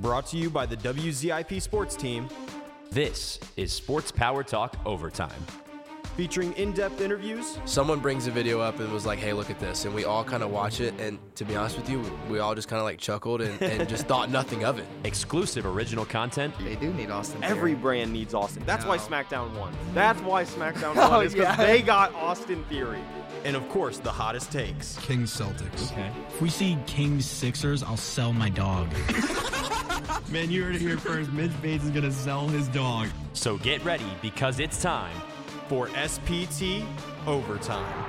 Brought to you by the WZIP Sports Team, This is Sports Power Talk Overtime. featuring in depth interviews, Someone brings a video up and was like, "Hey, look at this," and we all kind of watch it. And to be honest with you, we all just kind of like chuckled and, and just thought nothing of it. Exclusive original content They do need Austin. Theory. every brand needs Austin. That's why SmackDown won. That's why SmackDown Oh, won, is because yeah. they got Austin Theory. And of course, the hottest takes. Kings Celtics. Okay. If we see Kings Sixers, I'll sell my dog. Man, you heard it here first. Mitch Bates is gonna sell his dog. So get ready because it's time. for SPT Overtime.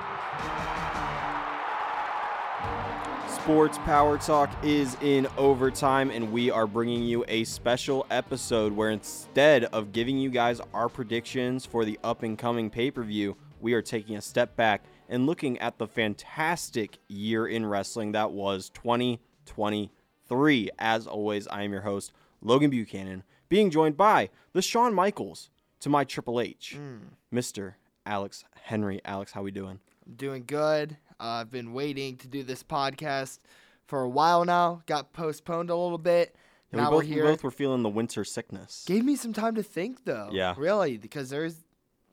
Sports Power Talk is in overtime, and we are bringing you a special episode where instead of giving you guys our predictions for the up and coming pay per view, we are taking a step back and looking at the fantastic year in wrestling that was 2023. As always, I am your host, Logan Buchanan, being joined by the Shawn Michaels to my Triple H, Mr. Alex Henry. Alex, how we doing? I'm doing good. Uh, I've been waiting to do this podcast for a while now. Got postponed a little bit. Yeah, now we, both, are we both were feeling the winter sickness. Gave me some time to think though. Yeah. Really, because there's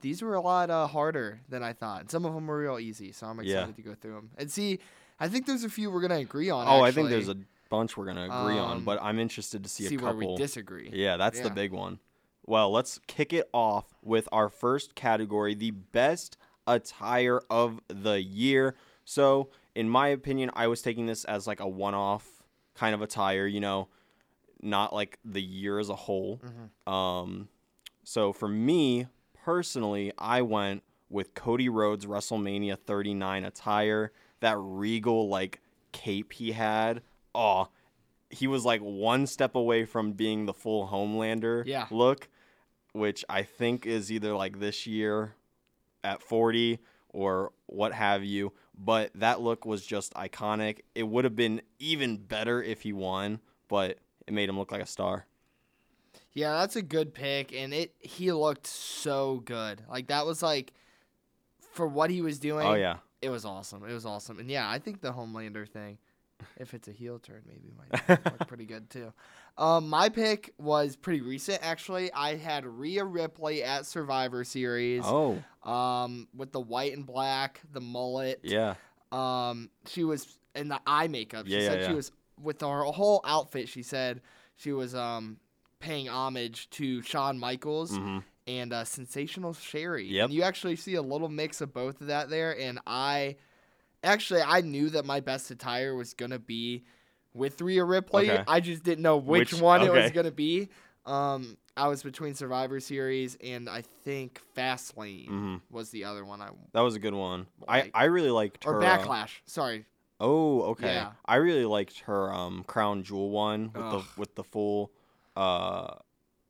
these were a lot uh, harder than I thought. Some of them were real easy, so I'm Yeah. excited to go through them and see. I think there's a few we're gonna agree on. oh, I think there's a bunch we're gonna agree on, Um, but I'm interested to see, see a where couple. we disagree. Yeah, that's the big one. Well, let's kick it off with our first category, the best attire of the year. So, in my opinion, I was taking this as like a one-off kind of attire, you know, not like the year as a whole. Um, so for me personally, I went with Cody Rhodes WrestleMania 39 attire, that regal like cape he had. Oh, he was like one step away from being the full Homelander Yeah. look, which I think is either like this year at 40 or what have you. But that look was just iconic. It would have been even better if he won, but it made him look like a star. Yeah, that's a good pick, and it he looked so good. Like that was like for what he was doing. Oh yeah. it was awesome. It was awesome, and yeah, I think the Homelander thing, if it's a heel turn, maybe might look pretty good too. Um, my pick was pretty recent actually. I had Rhea Ripley at Survivor Series. Oh, Um, with the white and black, the mullet. yeah. Um, she was in the eye makeup. She Yeah, yeah, said yeah. she was with her whole outfit. She said she was um paying homage to Shawn Michaels Mhm. and uh, Sensational Sherri. Yep. And you actually see a little mix of both of that there. And I actually I knew that my best attire was gonna be with Rhea Ripley. Okay. I just didn't know which, Which- one it was gonna be. Um, I was between Survivor Series and I think Fastlane Mhm. was the other one I That was a good one. Like- I, I really liked her. or uh, Backlash. Sorry. oh, okay. Yeah. I really liked her um crown jewel one with Ugh. the with the full uh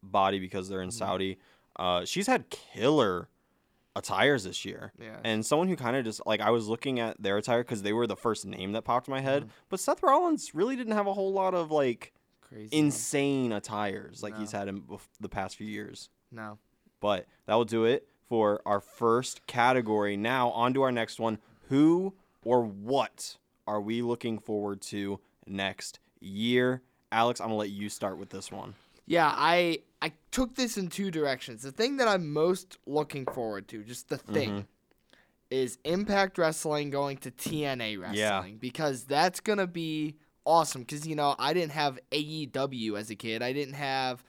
body because they're in Mm-hmm. Saudi. Uh, she's had killer attires this year. Yeah. And someone who kind of just like I was looking at their attire because they were the first name that popped in my head. Mm-hmm. But Seth Rollins really didn't have a whole lot of like Crazy. insane attires like he's had in the past few years. no. But that will do it for our first category. Now, on to our next one. Who or what are we looking forward to next year? Alex, I'm to let you start with this one. Yeah, I I took this in two directions. The thing that I'm most looking forward to, just the thing, Mm-hmm. is Impact Wrestling going to TNA Wrestling Yeah. because that's gonna be awesome. Because you know I didn't have AEW as a kid. I didn't have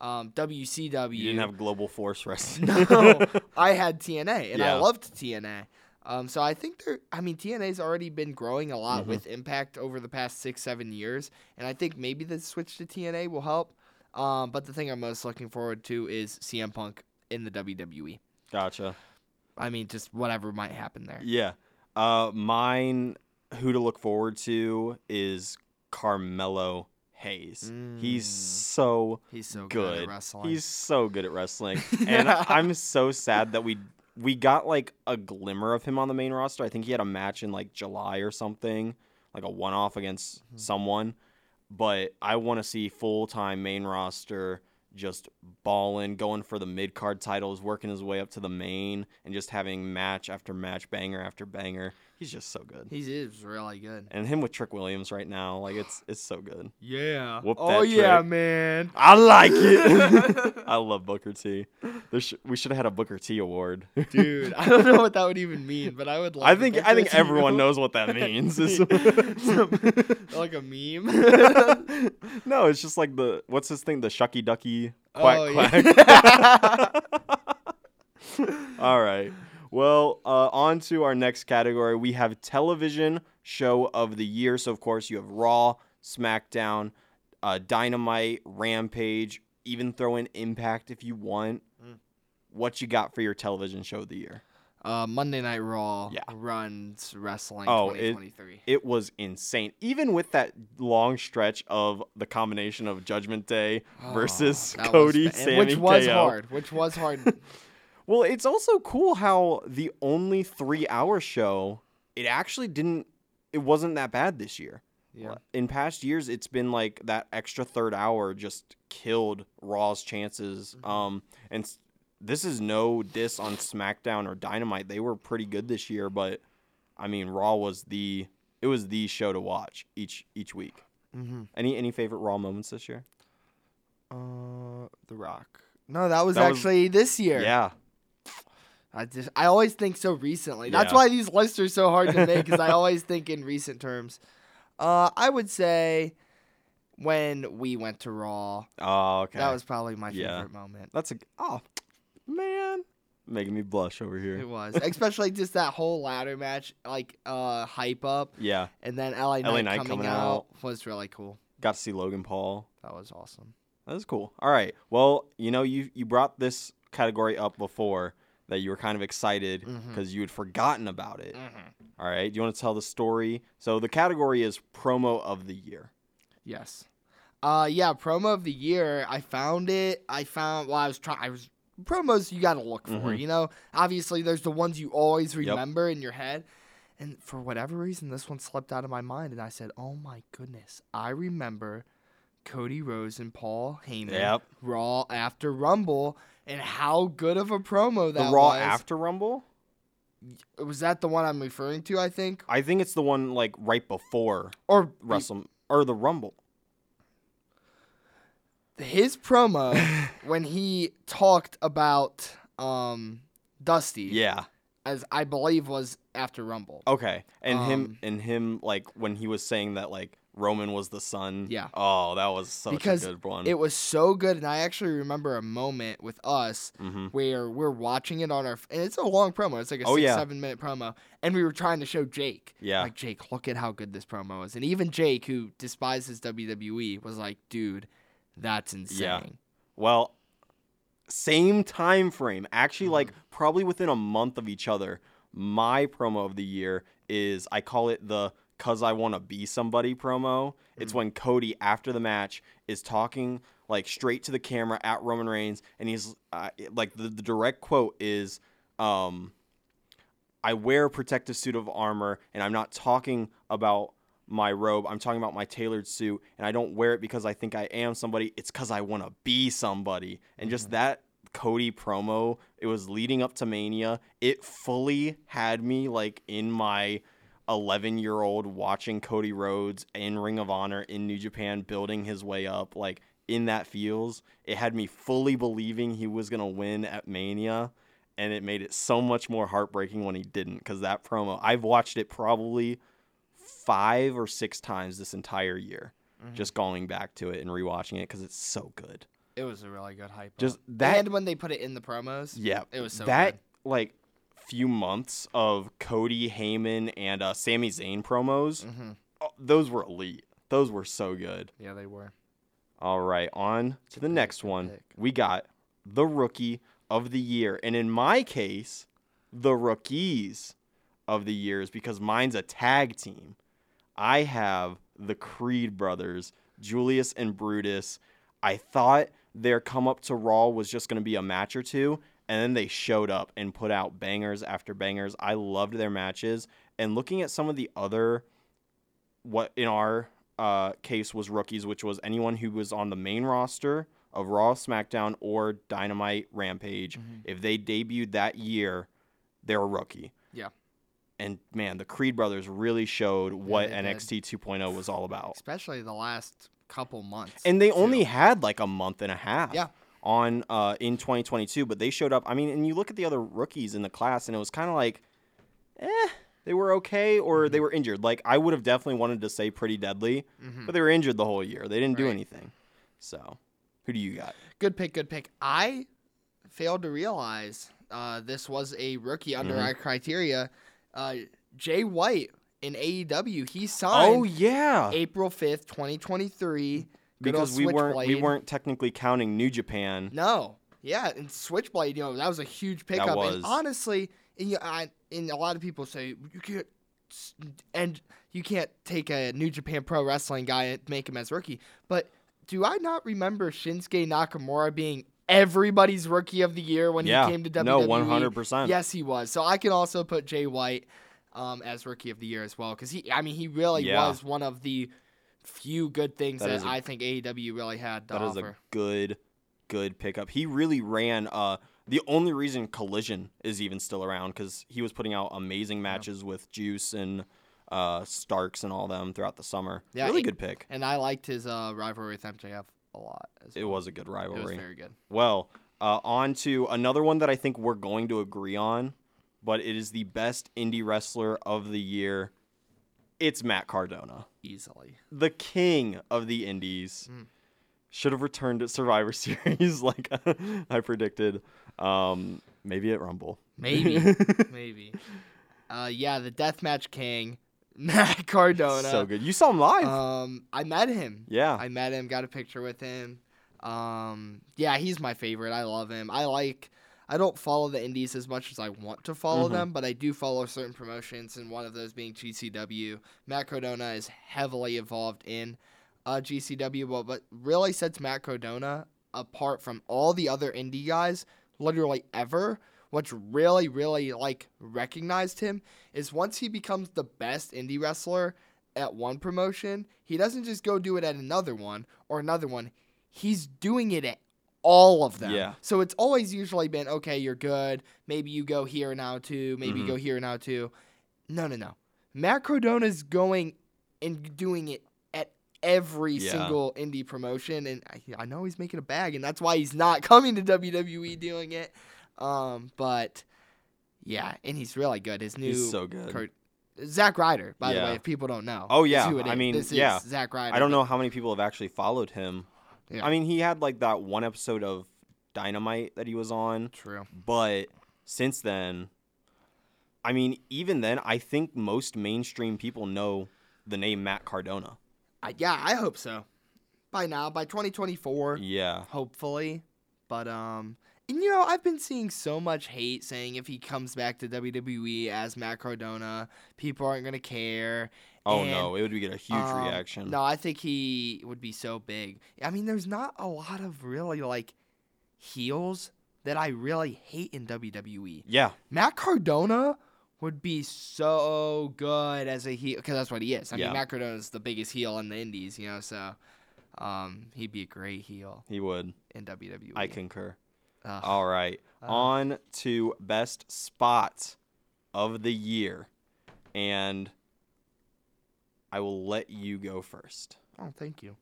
um, WCW. You didn't have Global Force Wrestling. no, I had TNA, and I loved TNA. Um, so I think there. I mean, TNA's already been growing a lot Mhm. with Impact over the past six, seven years, and I think maybe the switch to TNA will help. Um, but the thing I'm most looking forward to is CM Punk in the WWE. Gotcha. I mean, just whatever might happen there. Yeah. Uh, mine, who to look forward to is Carmelo Hayes. He's Mm. so He's so good, good. at wrestling. He's so good at wrestling, and I'm so sad that we we got like a glimmer of him on the main roster. I think he had a match in like July or something, like a one off against Mm-hmm. someone. But I want to see full time main roster just balling, going for the mid card titles, working his way up to the main, and just having match after match, banger after banger. He's just so good. He is really good. And him with Trick Williams right now, like it's it's so good. Yeah. Whoop oh yeah, trick. man. I like it. I love Booker T. There sh- we should have had a Booker T award. Dude, I don't know what that would even mean, but I would. Love I think I think everyone knows what that means. Like a meme. no, it's just like the what's this thing? The shucky ducky quack Oh, quack. yeah. All right. Well, uh, on to our next category. We have television show of the year. So, of course, you have Raw, SmackDown, uh, Dynamite, Rampage, even throw in Impact if you want. Mm. What you got for your television show of the year? uh, Monday Night Raw Yeah. runs wrestling Oh, it- 2023. It was insane. Even with that long stretch of the combination of Judgment Day versus Oh, was Cody, and Sami, which was KO. hard. Which was hard. Well, it's also cool how the only three hour show, it actually didn't, it wasn't that bad this year. yeah. In past years, it's been like that extra third hour just killed Raw's chances. Mm-hmm. Um, and this is no diss on SmackDown or Dynamite. They were pretty good this year, but I mean, Raw was the, it was the show to watch each each week. Mm-hmm. Any any favorite Raw moments this year? Uh, The Rock. No, that was That was- actually this year. Yeah, I just I always think so recently. That's Yeah. why these lists are so hard to make because I always think in recent terms. Uh, I would say when we went to Raw, Oh, okay. that was probably my Yeah. favorite moment. That's a oh man, making me blush over here. It was, especially just that whole ladder match, like uh, hype up, Yeah, and then LA Knight, LA Knight coming, coming out, was really cool. got to see Logan Paul. That was awesome. That was cool. All right. Well, you know, you you brought this category up before that you were kind of excited because you had forgotten about it. Mm-hmm. All right. Do you want to tell the story? So the category is promo of the year. Yes. Uh, yeah, promo of the year. I found it. I found. Well, I was trying. I was promos. You got to look for. Mhm. You know, obviously, there's the ones you always Yep. remember in your head. And for whatever reason, this one slipped out of my mind, and I said, "Oh my goodness, I remember Cody Rhodes and Paul Heyman Yep. Raw after Rumble, and how good of a promo that the Raw was." after Rumble. was that the one I'm referring to? I think, I think it's the one like right before or Wrestle or the Rumble. his promo when he talked about um Dusty. Yeah. as I believe was after Rumble. Okay. And him Um, and him like when he was saying that like Roman was the son. Yeah. Oh, that was such because a good one. it was so good, and I actually remember a moment with us mm-hmm. where we're watching it on our, and it's a long promo. It's like a Oh, six, yeah. seven minute promo, and we were trying to show Jake. Yeah. Like Jake, look at how good this promo is, and even Jake, who despises WWE, was like, dude, that's insane. Yeah. Well, same time frame. Actually, like Mm-hmm. probably within a month of each other. My promo of the year is I call it the "Cause I Want to Be Somebody" promo. It's Mm. when Cody after the match is talking like straight to the camera at Roman Reigns, and he's uh, like the, the direct quote is, um, "I wear a protective suit of armor, and I'm not talking about." my robe. I'm talking about my tailored suit, and I don't wear it because I think I am somebody. It's because I want to be somebody. And just that Cody promo, it was leading up to Mania. It fully had me like in my 11 year old watching Cody Rhodes in Ring of Honor in New Japan, building his way up. Like in that feels, it had me fully believing he was gonna win at Mania. And it made it so much more heartbreaking when he didn't, because that promo, I've watched it probably five or six times this entire year, mm-hmm. just going back to it and rewatching it because it's so good. It was a really good hype. Just up. that- and when they put it in the promos, Yeah, it was so that good. like few months of Cody Heyman and uh, Sami Zayn promos. hmm oh, those were elite. Those were so good. Yeah, they were. All right, on to the next one. pick. We got the rookie of the year, and in my case, the rookies of the years because mine's a tag team. I have the Creed brothers, Julius and Brutus. I thought their come up to Raw was just going to be a match or two, and then they showed up and put out bangers after bangers. I loved their matches, and looking at some of the other what in our uh, case was rookies, which was anyone who was on the main roster of Raw, SmackDown, or Dynamite, Rampage. Mm-hmm. If they debuted that year, they're a rookie. Yeah. and man, the Creed brothers really showed what they did. NXT 2.0 was all about. especially the last couple months. And they too. only had like a month and a half. Yeah. On uh, in 2022, but they showed up. I mean, and you look at the other rookies in the class, and it was kind of like, eh, they were okay or Mm-hmm. they were injured. Like I would have definitely wanted to say pretty deadly, but they were injured the whole year. They didn't do Mm-hmm. Anything. So, who do you got? Good pick, good pick. I failed to realize uh, this was a rookie under Mm-hmm. our criteria. Uh, Jay White in AEW, he signed Oh yeah, April fifth, twenty twenty three. Because we weren't we weren't technically counting New Japan. No, yeah, and Switchblade, you know, that was a huge pickup. was. And honestly, and, you, I, and a lot of people say you can't, and you can't take a New Japan Pro Wrestling guy and make him as rookie. But do I not remember Shinsuke Nakamura being everybody's rookie of the year when Yeah. he came to WWE? No, 100%. Yes, he was. So I can also put Jay White um, as rookie of the year as well because he, I mean, he really Yeah. was one of the few good things That that, is a- I think AEW really had to That is offer. a good, good pickup. He really ran. Uh, the only reason Collision is even still around because he was putting out amazing matches with Juice and uh, Starks and all them throughout the summer. Yeah, really it- good pick. And I liked his uh, rivalry with MJF a lot. As It was a good It was rivalry. very good. Well, uh, on to another one that I think we're going to agree on, but it is the best indie wrestler of the year. It's Matt Cardona, Easily. the king of the indies. Mm. Should have returned at Survivor Series, like I predicted. Um, maybe at Rumble. Maybe. maybe. Uh, yeah, the Deathmatch King, Matt Cardona. so good. You saw him live. Um, I met him. yeah. I met him, got a picture with him. Um, yeah, he's my favorite. I love him. I like. I don't follow the indies as much as I want to follow Mhm. them, but I do follow certain promotions, and one of those being GCW. Matt Cardona is heavily involved in uh, GCW, but what really sets Matt Cardona apart from all the other indie guys, literally ever, what's really, really like recognized him is once he becomes the best indie wrestler at one promotion, he doesn't just go do it at another one or another one. He's doing it at all of them. Yeah. So it's always usually been okay, you're good. Maybe you go here now too. Maybe Mhm. you go here now too. No, no, no. Matt Cardona's going and doing it at every Yeah. single indie promotion, and I, I know he's making a bag, and that's why he's not coming to WWE doing it. Um, but yeah, and he's really good. His new He's so good. Curt- Zack Ryder, by the way, if people don't know. Oh, yeah. I mean, this yeah. is Zack Ryder. I don't know how many people have actually followed him. Yeah. I mean, he had like that one episode of Dynamite that he was on, True. but since then, I mean, even then, I think most mainstream people know the name Matt Cardona. I, yeah, I hope so. By now, by 2024, Yeah. hopefully. But um, and you know, I've been seeing so much hate saying if he comes back to WWE as Matt Cardona, people aren't gonna care. Oh And, no, it would get a huge um, reaction. No, I think he would be so big. I mean, there's not a lot of really like heels that I really hate in WWE. Yeah. Matt Cardona would be so good as a heel because that's what he is. I Yeah. mean, Matt Cardona is the biggest heel in the Indies, you know, so um, he'd be a great heel He would. in WWE. I concur. Ugh. All right. Uh. On to best spot of the year. And I will let you go first. Oh, thank you.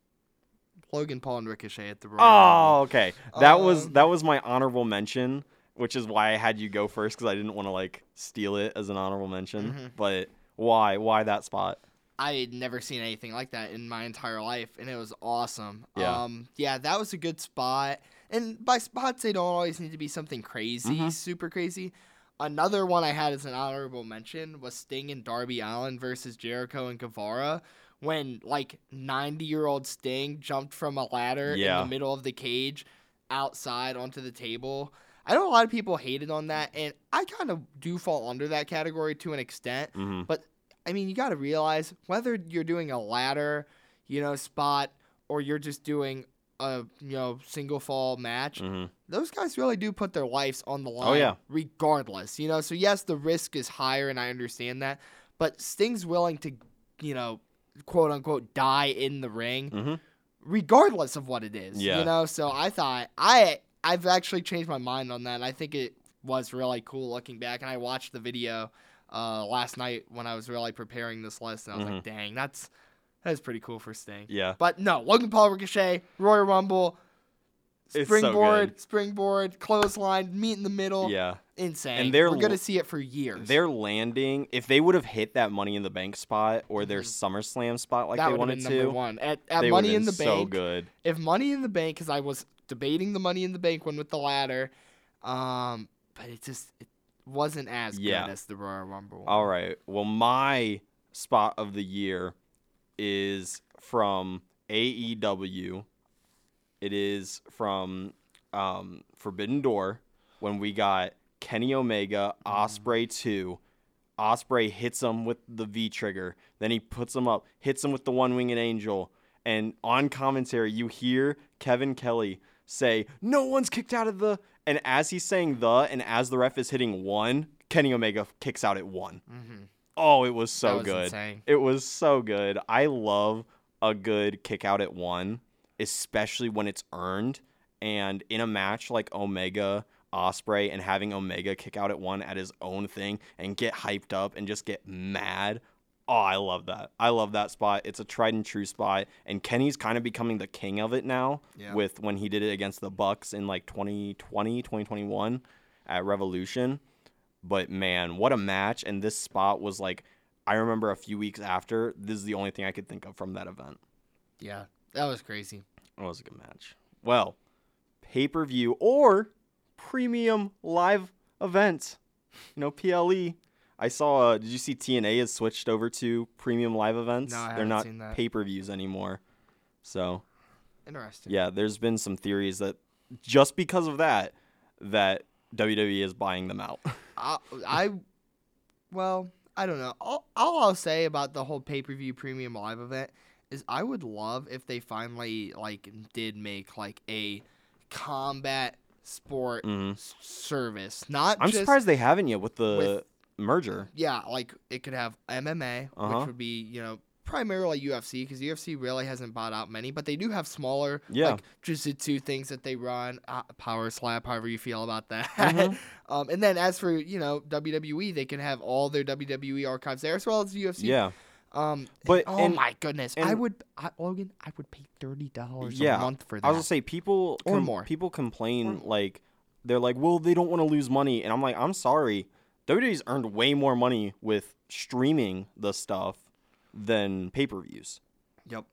Logan Paul and Ricochet at the Royal Oh, okay. That was Um, that was my honorable mention, which is why I had you go first because I didn't want to like steal it as an honorable mention. Mhm. But why? Why that spot? I had never seen anything like that in my entire life, and it was awesome. Yeah. Um, yeah, that was a good spot. And by spots, they don't always need to be something crazy, Mhm. super crazy. Another one I had as an honorable mention was Sting and Darby Allin versus Jericho and Guevara. When like 90 year old Sting jumped from a ladder Yeah. in the middle of the cage outside onto the table. I know a lot of people hated on that, and I kind of do fall under that category to an extent. hmm But I mean, you got to realize whether you're doing a ladder, you know, spot, or you're just doing a you know single fall match. hmm Those guys really do put their lives on the line. Oh, yeah. regardless, you know. So yes, the risk is higher, and I understand that. But Sting's willing to, you know, quote unquote, die in the ring, hmm regardless of what it is. Yeah. You know. So I thought I I've actually changed my mind on that. I think it was really cool looking back, and I watched the video uh, last night when I was really preparing this list, and I was like, dang, that's that's pretty cool for Sting. Mm-hmm. Yeah. But no, Logan Paul Ricochet, Royal Rumble, It's so springboard, springboard, clothesline, meet in the middle. Yeah. Insane. And they're We're gonna see it for years. They're landing. If they would have hit that Money in the Bank spot or their SummerSlam spot like Mm-hmm. that they wanted been number to, one at, at Money in the been so Bank. good. If Money in the Bank, because I was debating the Money in the Bank one with the ladder, um, but it just it wasn't as Yeah. good as the Royal Rumble. one. All right. Well, my spot of the year is from AEW. It is from um, Forbidden Door when we got Kenny Omega, Ospreay 2. Ospreay hits him with the V trigger. Then he puts him up, hits him with the one winged angel. And on commentary, you hear Kevin Kelly say, No one's kicked out of the. And as he's saying the, and as the ref is hitting one, Kenny Omega kicks out at one. Oh, it was so was good. insane. It was so good. I love a good kick out at one, especially when it's earned. And in a match like Omega Ospreay and having Omega kick out at one at his own thing and get hyped up and just get mad. Oh, I love that. I love that spot. It's a tried and true spot. And Kenny's kind of becoming the king of it now Yeah. with when he did it against the Bucks in like 2020, 2021 at Revolution. But man, what a match. And this spot was like, I remember a few weeks after, this is the only thing I could think of from that event. Yeah, that was crazy. It was a good match. Well, pay per view or premium live event. You know, PLE. I saw, uh, did you see TNA has switched over to premium live events? No, I They're haven't not seen that. pay per views anymore. So, Interesting. yeah, there's been some theories that just because of that, that WWE is buying them out. I, I well, I don't know. All, all I'll say about the whole pay per view premium live event is I would love if they finally like did make like a combat sport s- service, not Mm-hmm. I'm just surprised they haven't yet with the with- merger. yeah, like it could have MMA, Uh-huh. which would be you know primarily UFC because UFC really hasn't bought out many, but they do have smaller Yeah. like jiu-jitsu things that they run, uh, power slap, however you feel about that. Mhm. um, and then as for you know WWE, they can have all their WWE archives there as well as UFC. Yeah. Um, But- oh and- my goodness, I would I, Logan, I would pay thirty dollars yeah, a month for that. I was gonna say people Or com- more. people complain like they're like, well, they don't want to lose money, and I'm like, I'm sorry, WWE's earned way more money with streaming the stuff than pay per views. yep.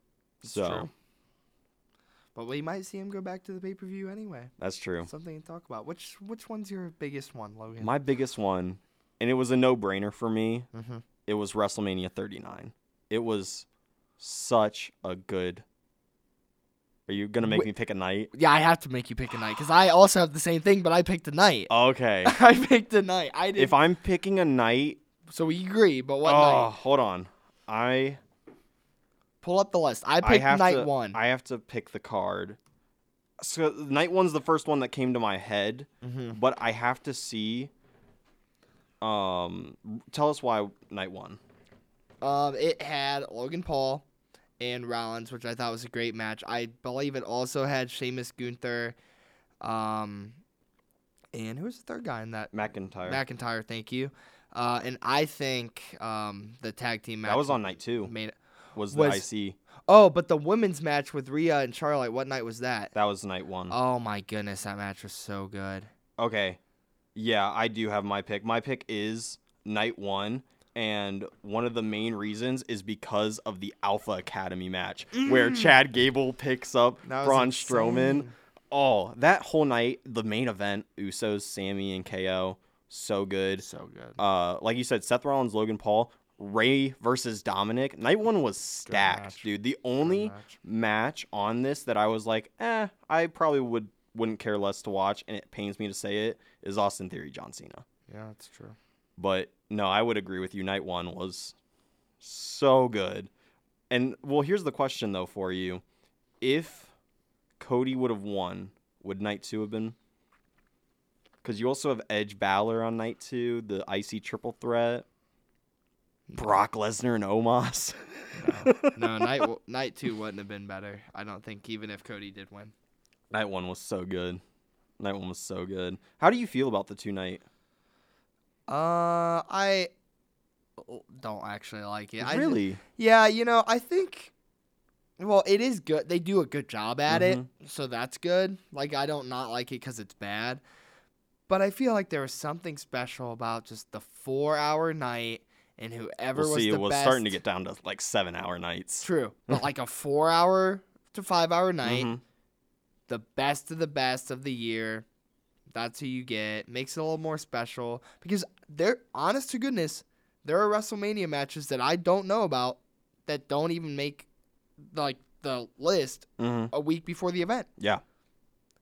So true. But we might see him go back to the pay per view anyway. that's true. Something to talk about. Which which one's your biggest one, Logan? My biggest one, and it was a no brainer for me. Mm-hmm. It was WrestleMania 39. It was such a good. Are you gonna make Wait- me pick a night? yeah, I have to make you pick a night because I also have the same thing, but I picked a night. Okay. I picked a night. I did. if I'm picking a night, so we agree, but what oh, night? hold on. I Pull up the list. I I picked have night to, one. I have to pick the card. So night one's the first one that came to my head, Mm-hmm. but I have to see. Um, tell us why night one. Um, it had Logan Paul and Rollins, which I thought was a great match. I believe it also had Sheamus Gunther, um, and who was the third guy in that? McIntyre. McIntyre. Thank you. Uh, and I think um, the tag team match that was on night two. made. Was the was- IC? Oh, but the women's match with Rhea and Charlotte. What night was that? That was night one. Oh my goodness, that match was so good. Okay. Yeah, I do have my pick. My pick is night one. And one of the main reasons is because of the Alpha Academy match where Chad Gable picks up Mm. Braun insane. Strowman. Oh, that whole night, the main event, Usos, Sami, and KO, so good. So good. Uh, like you said, Seth Rollins, Logan Paul, Ray versus Dominic. Night one was stacked, dude. The only match. match on this that I was like, eh, I probably would wouldn't care less to watch, and it pains me to say it, is Austin Theory, John Cena. Yeah, that's true. But no, I would agree with you. Night one was so good. And well, here's the question though for you: If Cody would have won, would night two have been? Because you also have Edge Balor on night two, the IC triple threat. Brock Lesnar and Omos. No, night night two wouldn't have been better. I don't think even if Cody did win. night one was so good. Night one was so good. How do you feel about the two night? Uh, I don't actually like it. I Really? yeah, you know, I think. Well, it is good. They do a good job at Mhm. it, so that's good. Like I don't not like it because it's bad, but I feel like there was something special about just the four-hour night and whoever We'll was see. the It was best. starting to get down to like seven hour nights. true, but like a four-hour to five-hour night, Mhm. the best of the best of the year. That's who you get. Makes it a little more special because there, honest to goodness, there are WrestleMania matches that I don't know about that don't even make like the list Mhm. a week before the event. Yeah.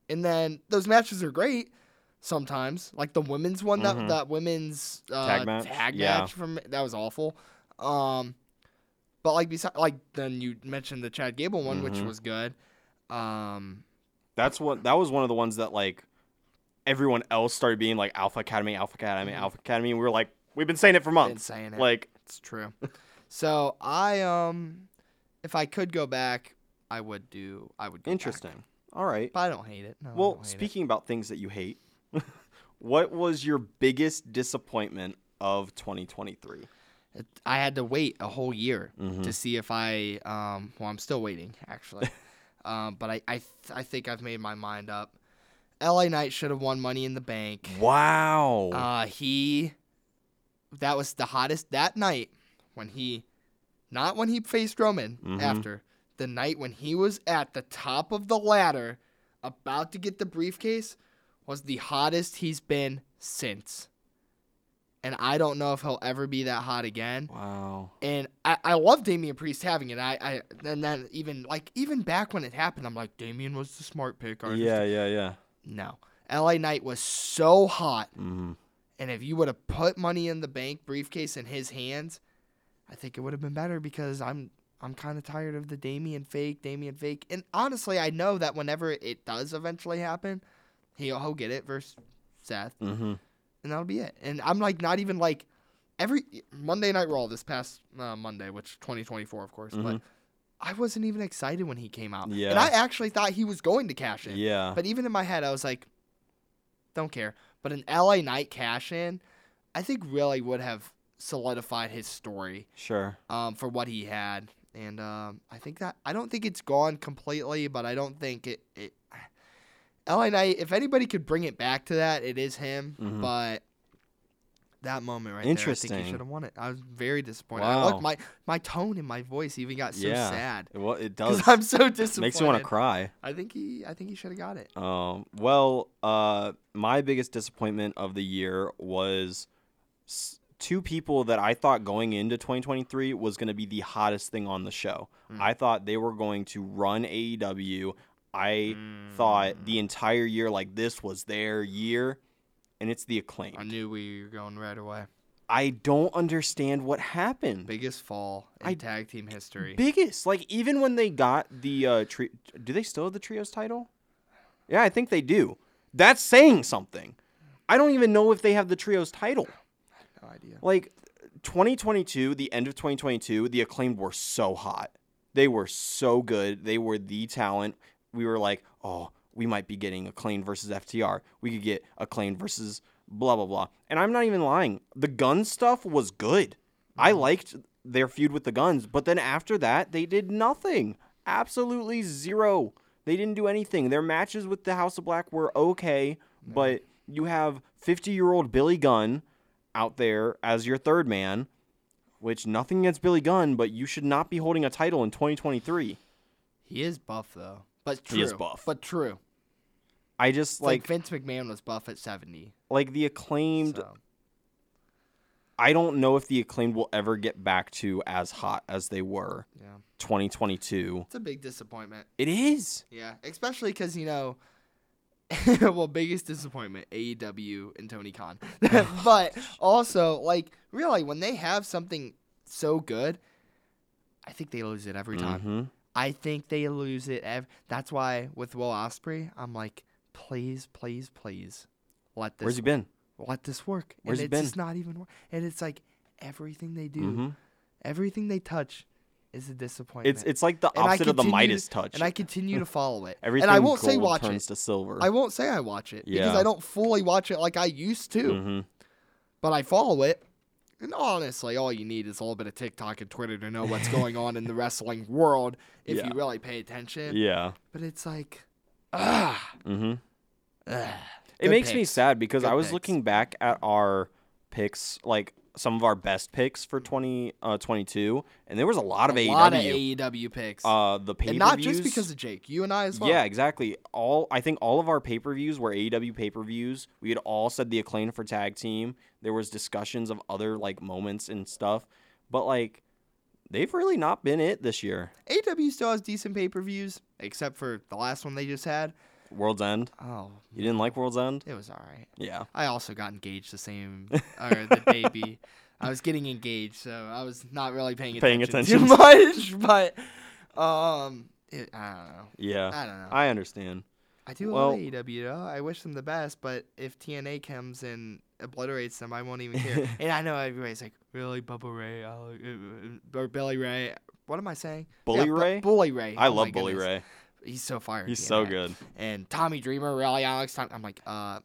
And then those matches are great sometimes, like the women's one that Mhm. that women's uh, Tag match? tag Yeah. match from that was awful. Um, but like besides, like then you mentioned the Chad Gable one, which Mhm. was good. Um, That's what. That was one of the ones that like everyone else started being like Alpha Academy, Alpha Academy, Mhm. Alpha Academy. And we were like, we've been saying it for been months. saying it. Like, It's true. so I um, if I could go back, I would do. I would. Go back. interesting. All right. But I don't hate it. No, Well, hate it. speaking about things that you hate, what was your biggest disappointment of 2023? I had to wait a whole year Mhm. to see if I um well I'm still waiting actually. um but I I th- I think I've made my mind up. LA Knight should have won money in the bank. Wow. Uh he that was the hottest that night when he not when he faced Roman Mhm. after the night when he was at the top of the ladder about to get the briefcase was the hottest he's been since. And I don't know if he'll ever be that hot again. wow. And I, I love Damian Priest having it. I, I and then even like even back when it happened, I'm like Damian was the smart pick. I Yeah, understand." yeah, yeah. No. LA Knight was so hot. hmm And if you would have put money in the bank briefcase in his hands, I think it would have been better because I'm I'm kind of tired of the Damian fake, Damian fake. And honestly, I know that whenever it does eventually happen, he'll, he'll get it versus Seth, hmm and that'll be it. And I'm like not even like every Monday Night Raw this past uh, Monday, which 2024 of course, but Mhm. I wasn't even excited when he came out. Yeah. And I actually thought he was going to cash in. Yeah. But even in my head, I was like, don't care. But an LA Knight cash in, I think really would have solidified his story sure. um, for what he had. And um, I think that I don't think it's gone completely, but I don't think it. it LA Knight, if anybody could bring it back to that, it is him. Mhm. But that moment right there, I think Interesting. he should have won it. I was very disappointed. Wow. Look, my my tone in my voice even got so yeah. sad Well, it does. because I'm so disappointed. Makes me want to cry. I think he, I think he should have got it. Um, well, uh, my biggest disappointment of the year was s- two people that I thought going into 2023 was going to be the hottest thing on the show. Mm. I thought they were going to run AEW. I thought the entire year like this was their year, and it's the acclaim. I knew we were going right away. I don't understand what happened. Biggest fall in I- tag team history. biggest. Like even when they got the uh tri- do they still have the trios title? Yeah, I think they do. That's saying something. I don't even know if they have the trios title. no idea. Like 2022, the end of 2022, the acclaimed were so hot. They were so good. They were the talent. We were like, "Oh, we might be getting acclaimed versus FTR. We could get acclaimed versus blah blah blah." And I'm not even lying. The gun stuff was good. I mm-hmm. liked their feud with the guns, but then after that, they did nothing. Absolutely zero. They didn't do anything. Their matches with the House of Black were okay, mm-hmm. but you have 50-year-old Billy Gunn out there as your third man, which nothing against Billy Gunn, but you should not be holding a title in 2023. He is buff though, but true. He is buff. but true. I just like, like Vince McMahon was buff at seventy. like the acclaimed. So. I don't know if the acclaimed will ever get back to as hot as they were Yeah, 2022. it's a big disappointment. It is. Yeah, especially because you know, well, biggest disappointment AEW and Tony Khan, but also like really when they have something so good, I think they lose it every time. Mhm. I think they lose it. Ev- That's why with Will Ospreay, I'm like, please, please, please, let this Where's he been? let this work. Where's he and been? it's just not even work. And it's like everything they do, Mhm. everything they touch, is a disappointment. It's it's like the And opposite of the continue to- Midas touch. and I continue to follow it. Everything and I won't say watch turns it. to silver. I won't say I watch it because I don't fully watch it like I used to. Mhm. But I follow it, And honestly, all you need is a little bit of TikTok and Twitter to know what's going on in the wrestling world if Yeah. you really pay attention. Yeah. But it's like, ah, Mm-hmm. ugh. It Good makes me sad because Good I was picks. looking back at our picks, like some of our best picks for 2022, and there was a lot of a AEW. lot of AEW picks, uh, the pay and not just because of Jake, you and I as well. Yeah, exactly. All I think all of our pay per views were AEW pay per views. We had all said the acclaim for tag team. There was discussions of other like moments and stuff, but like they've really not been it this year. AEW still has decent pay per views, except for the last one they just had. World's End. Oh, You didn't like World's End? it was all right. Yeah. I also got engaged the same, or the baby. I was getting engaged, so I was not really paying Paying attention, attention. too much. But um, it, I don't know. Yeah. I don't know. I understand. I do well- love AEW though. I wish them the best, but if TNA comes and obliterates them, I won't even care. and I know everybody's like, really, Bubba Ray, Alec, uh, uh, or Billy Ray. What am I saying? Bully Bu- Ray? Bully Ray. I Oh love Bully goodness. Ray. He's so fire. He's so good. And Tommy Dreamer, really, Alex. Tom- I'm like, uh,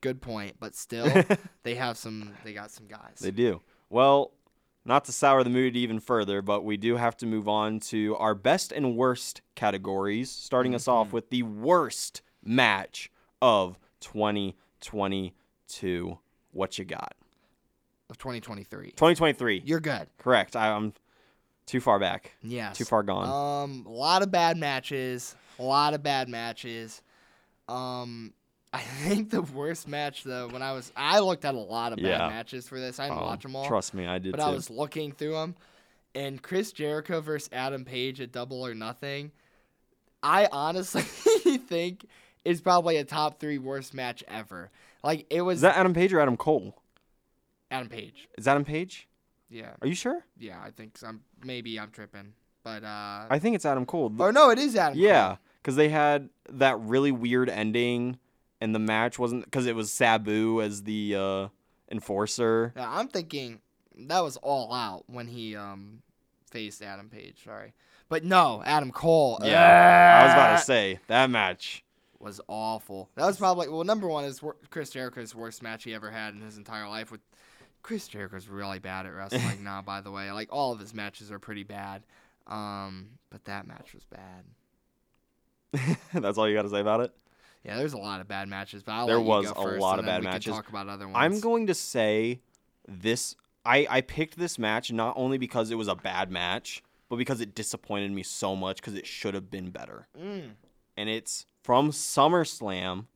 good point, but still, they have some. They got some guys. They do. Well, not to sour the mood even further, but we do have to move on to our best and worst categories, starting us Mm-hmm. off with the worst match of 2022. What you got? of 2023. 2023. You're good. Correct. I, I'm too far back. Yes. Too far gone. Um, a lot of bad matches. A lot of bad matches. Um, I think the worst match though, when I was, I looked at a lot of bad Yeah. matches for this. I didn't Oh, watch them all. Trust me, I did but too. I was looking through them, and Chris Jericho versus Adam Page at Double or Nothing. I honestly think is probably a top three worst match ever. Like it was Is that Adam Page or Adam Cole? Adam Page. Is Adam Page? Yeah, Are you sure? yeah. I think so. I'm maybe I'm tripping, but uh, I think it's Adam Cole. or no, it is Adam. Yeah, because they had that really weird ending, and the match wasn't because it was Sabu as the uh, enforcer. Yeah, I'm thinking that was all out when he um faced Adam Page. Sorry, but no, Adam Cole. Yeah, I was about to say that match. was awful. That was probably well. Number one is Chris Jericho's worst match he ever had in his entire life. With Chris Jericho's really bad at wrestling now. By the way, like all of his matches are pretty bad. Um, but that match was bad. That's all you got to say about it. Yeah, there's a lot of bad matches, but I'll There was a lot of bad matches. talk about other ones. I'm going to say this. I I picked this match not only because it was a bad match, but because it disappointed me so much because it should have been better. Mm. and it's from SummerSlam.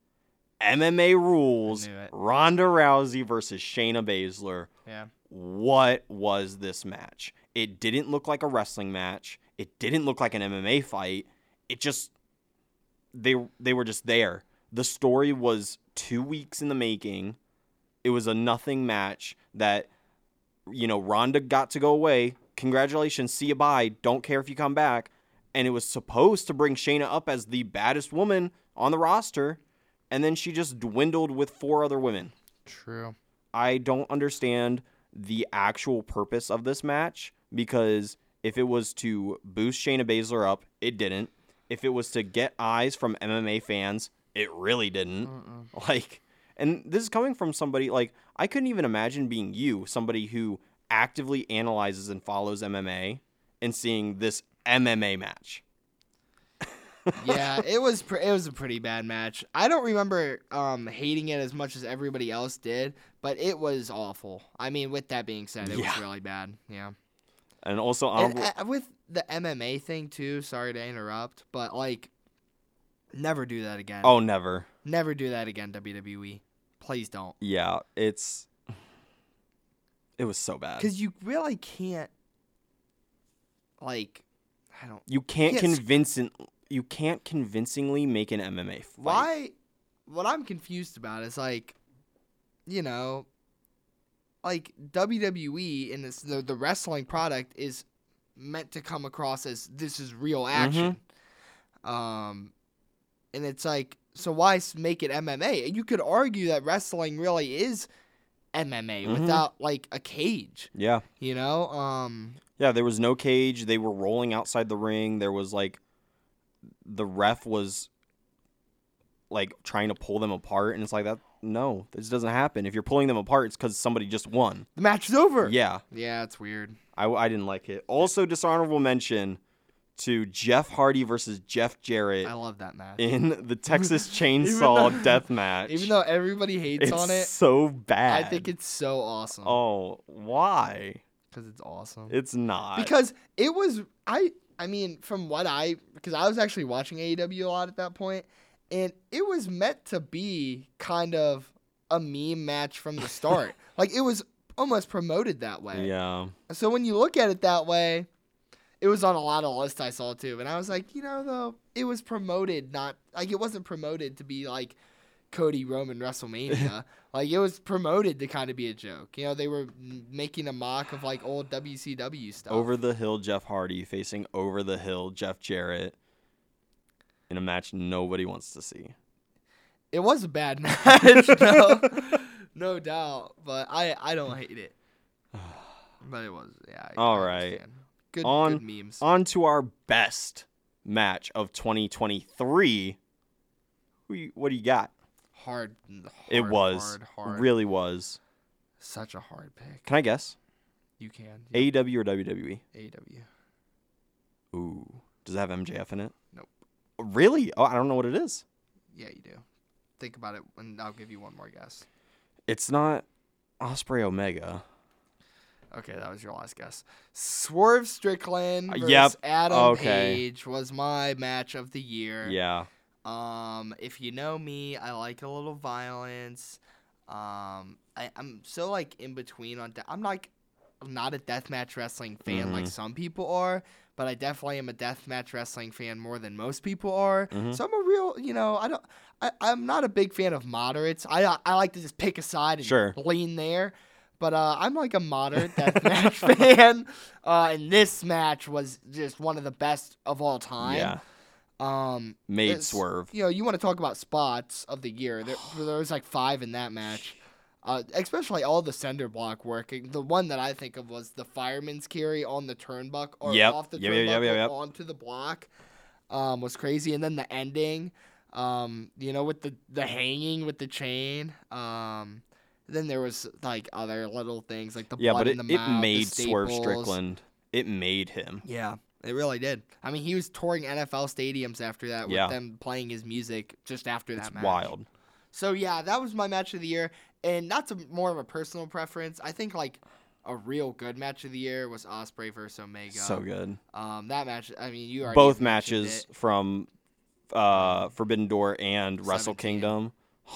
MMA rules. Ronda Rousey versus Shayna Baszler. Yeah. What was this match? It didn't look like a wrestling match. It didn't look like an MMA fight. It just they they were just there. The story was 2 weeks in the making. It was a nothing match that you know, Ronda got to go away. Congratulations, see you bye. Don't care if you come back. And it was supposed to bring Shayna up as the baddest woman on the roster, and then she just dwindled with four other women. True. I don't understand the actual purpose of this match because if it was to boost Shayna Baszler up, it didn't. If it was to get eyes from MMA fans, it really didn't. Like, and this is coming from somebody like I couldn't even imagine being you, somebody who actively analyzes and follows MMA, and seeing this MMA match. Yeah, it was pr- it was a pretty bad match. I don't remember um hating it as much as everybody else did, but it was awful. I mean, with that being said, it Yeah. was really bad. Yeah. And also, And, honorable, uh, with the MMA thing too. Sorry to interrupt, but like, never do that again. oh, never. never do that again, WWE. Please don't, Yeah, it's. It was so bad. because you really can't. Like, I don't. You can't Yes. convincing you can't convincingly make an MMA fight. Why? What I'm confused about is like, you know, like WWE and this the the wrestling product is meant to come across as this is real action. Um, and it's like, so why make it MMA? You could argue that wrestling really is MMA Mhm. without like a cage. Yeah. You know, um, Yeah, there was no cage. They were rolling outside the ring. There was like the ref was like trying to pull them apart and it's like that no, this doesn't happen. If you're pulling them apart, it's because somebody just won. The match is over. Yeah, Yeah, it's weird. I, I didn't like it. Also, dishonorable mention to Jeff Hardy versus Jeff Jarrett I love that match. in the Texas Chainsaw Death Match. Even though everybody hates it's on it, so bad. I think it's so awesome. Oh, why? because it's awesome. It's not. because it was I I mean from what I because I was actually watching AEW a lot at that point and it was meant to be kind of a meme match from the start. like it was almost promoted that way. yeah, So when you look at it that way, it was on a lot of lists I saw too. And I was like, you know, though, it was promoted not like it wasn't promoted to be like Cody Roman WrestleMania. like it was promoted to kind of be a joke. You know, they were making a mock of like old WCW stuff. over the hill Jeff Hardy facing over the hill Jeff Jarrett in a match nobody wants to see. It was a bad match, no, no doubt. But I I don't hate it. But it was yeah. I- All right. Good, On- good memes. On to our best match of 2023. Who you, what do you got? Hard, it was hard, hard. really was. such a hard pick. Can I guess? You can. AEW or WWE? AEW. Ooh, does it have MJF in it? Nope. Really? Oh, I don't know what it is. Yeah, you do. Think about it, and I'll give you one more guess. It's not Ospreay Omega. Okay, that was your last guess. Swerve Strickland Uh, versus yep. Adam Okay. Page was my match of the year. Yeah. Um, if you know me, I like a little violence. Um, I, I'm so like in between on. De- I'm like, I'm not a deathmatch wrestling fan like Mhm. some people are, but I definitely am a deathmatch wrestling fan more than most people are. Mhm. So I'm a real, you know, I don't. I, I'm not a big fan of moderates. I I like to just pick a side and Sure. lean there. But uh, I'm like a moderate deathmatch fan, uh, and this match was just one of the best of all time. Yeah. Um, Made swerve. You know, you want to talk about spots of the year. There, there was like five in that match. Uh, especially all the center block working. The one that I think of was the fireman's carry on the turnbuckle or Yep. off the Yep, turnbuckle yep, onto the block. Um, was crazy, and then the ending. Um, you know, with the the hanging with the chain. Um, then there was like other little things like the Yeah, blood but in it, the it mouth, the made Swerve. Strickland. It made him. Yeah, it really did. I mean, he was touring NFL stadiums after that with Yeah. them playing his music just after that It's match. wild. So yeah, that was my match of the year, and that's a, more of a personal preference. I think like a real good match of the year was Ospreay versus Omega. So good. Um, that match. I mean, you already Both matches it. from uh, Forbidden Door and Wrestle Kingdom.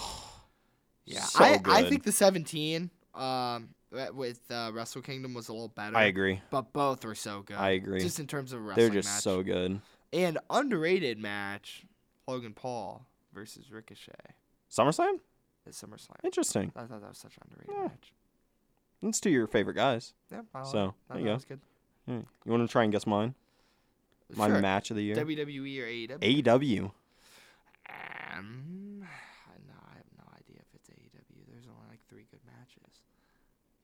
Yeah, so I, I think the 17 um with uh, Wrestle Kingdom was a little better. I agree. But both were so good. I agree. Just in terms of wrestling They're just match. so good. and underrated match Logan Paul versus Ricochet SummerSlam? at SummerSlam. Interesting. I thought that was such an underrated Yeah. match. It's two of your favorite guys. Yeah, I So. There you that go. good. You want to try and guess mine? My Sure. match of the year? WWE or AEW? AEW. Um, I no, I have no idea if it's AEW. There's only like three good matches.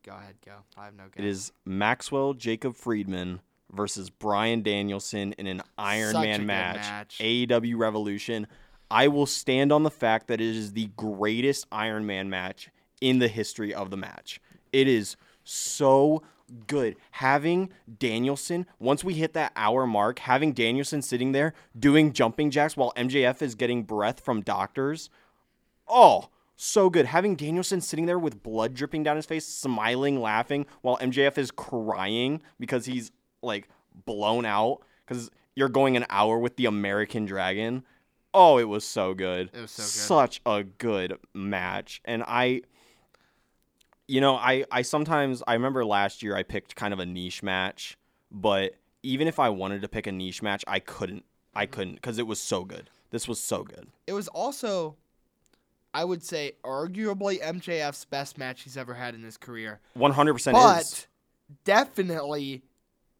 Go ahead, go. I have no guess. It is Maxwell Jacob Friedman versus Bryan Danielson in an Iron Such Man match. match. AEW Revolution. I will stand on the fact that it is the greatest Iron Man match in the history of the match. It is so good. Having Danielson, once we hit that hour mark, having Danielson sitting there doing jumping jacks while MJF is getting breath from doctors. Oh, so good. Having Danielson sitting there with blood dripping down his face, smiling, laughing, while MJF is crying because he's like blown out because you're going an hour with the American Dragon. Oh, it was so good. It was so good. Such a good match. And I you know, I I sometimes I remember last year I picked kind of a niche match, but even if I wanted to pick a niche match, I couldn't. I mm-hmm. couldn't cuz it was so good. This was so good. it was also, I would say, arguably MJF's best match he's ever had in his career. 100% but is. definitely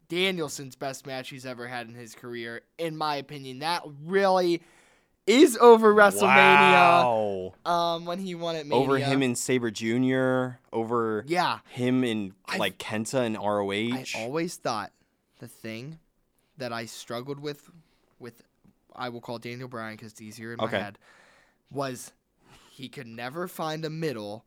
Danielson's best match he's ever had in his career, in my opinion. That really is over WrestleMania. Wow. Um, when he won it, Over him in Sabre Jr., over yeah. him in I- like Kenta and ROH. I always thought the thing that I struggled with, with I will call Daniel Bryan because it's easier in Okay. my head, was he could never find a middle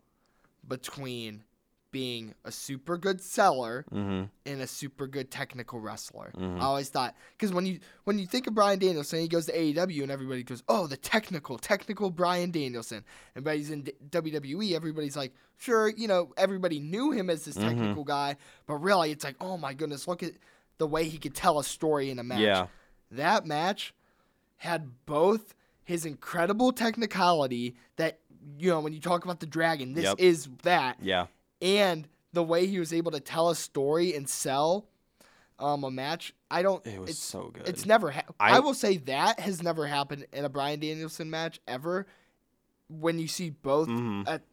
between being a super good seller Mm-hmm. and a super good technical wrestler. Mhm. I always thought because when you when you think of Bryan Danielson, he goes to AEW and everybody goes, "Oh, the technical, technical Bryan Danielson." And but he's in D- WWE, everybody's like, "Sure, you know, everybody knew him as this Mhm. technical guy, but really, it's like, oh my goodness, look at the way he could tell a story in a match." Yeah. that match had both his incredible technicality that you know when you talk about the dragon, this Yep. is that Yeah. and the way he was able to tell a story and sell um, a match. I don't. It was it's, so good. It's never. Ha- I, I- will say that has never happened in a Bryan Danielson match ever. When you see both Mhm. at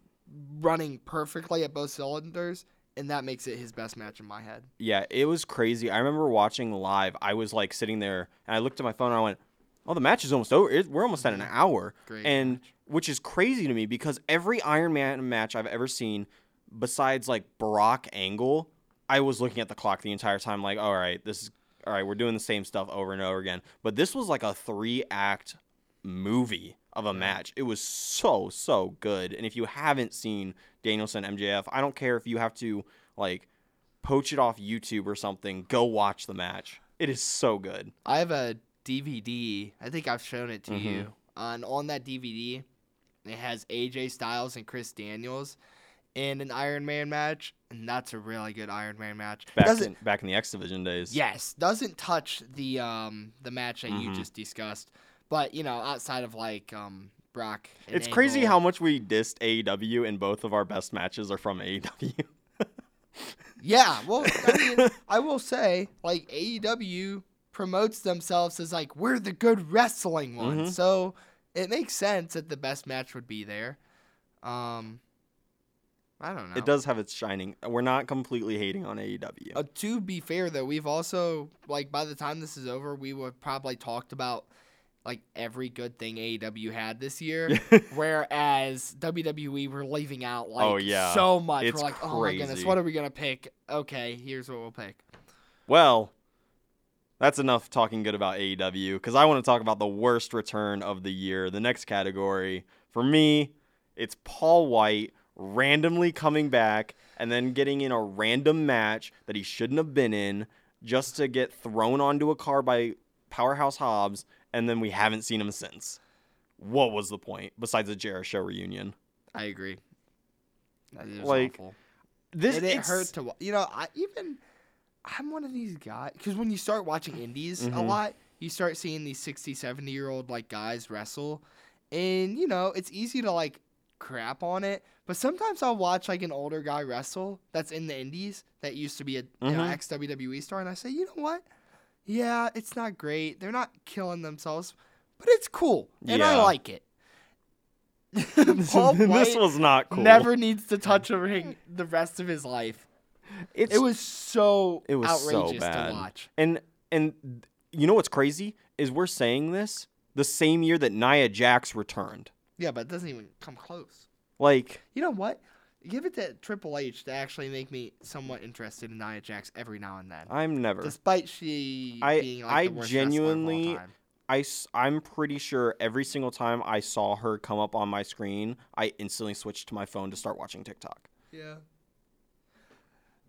running perfectly at both cylinders, and that makes it his best match in my head. Yeah, it was crazy. I remember watching live. I was like sitting there and I looked at my phone and I went, "Oh, the match is almost over. It- We're almost at an mm-hmm. hour." Great and match. which is crazy to me because every Iron Man match I've ever seen, besides like Brock Angle, I was looking at the clock the entire time, like, "All right, this is all right. We're doing the same stuff over and over again." But this was like a three act movie of a match. It was so so good. And if you haven't seen Danielson MJF, I don't care if you have to like poach it off YouTube or something. Go watch the match. It is so good. I have a DVD. I think I've shown it to Mhm. you. On on that DVD, it has AJ Styles and Chris Daniels in an Iron Man match, and that's a really good Iron Man match. Back doesn't in, back in the X Division days. yes doesn't touch the um the match that you Mhm. just discussed, but you know outside of like um Brock. and It's crazy how much we dissed AEW and both of our best matches are from AEW. Yeah, well, I mean, I will say, like AEW promotes themselves as like we're the good wrestling ones, Mhm. so it makes sense that the best match would be there. Um, I don't know. It does have its shining. We're not completely hating on AEW. Uh, to be fair, though, we've also like by the time this is over, we would probably talked about like every good thing AEW had this year, whereas WWE we're leaving out like Oh, yeah. so much. It's we're like, oh my goodness, what are we gonna pick? Okay, here's what we'll pick. Well, that's enough talking good about AEW because I want to talk about the worst return of the year. The next category for me, it's Paul White randomly coming back and then getting in a random match that he shouldn't have been in just to get thrown onto a car by Powerhouse Hobbs, and then we haven't seen him since. What was the point besides a Jericho show reunion? I agree. Like, awful. This And it hurt to you know. I even I'm one of these guys because when you start watching indies a Mhm. lot, you start seeing these 60, 70 year old like guys wrestle, and you know it's easy to like crap on it. But sometimes I'll watch like an older guy wrestle that's in the indies that used to be a you know, ex WWE star, and I say, you know what? Yeah, it's not great. They're not killing themselves, but it's cool, and I like it. Paul this White was not cool. never needs to touch a ring the rest of his life. It's It was so It was so outrageous bad. to watch. And and you know what's crazy is we're saying this the same year that Nia Jax returned. Yeah, but it doesn't even come close. Like You know what? Give it to Triple H to actually make me somewhat interested in Nia Jax every now and then. I'm never. Despite she I- being like I the worst genuinely- of all time. I am pretty sure every single time I saw her come up on my screen, I instantly switched to my phone to start watching TikTok. Yeah.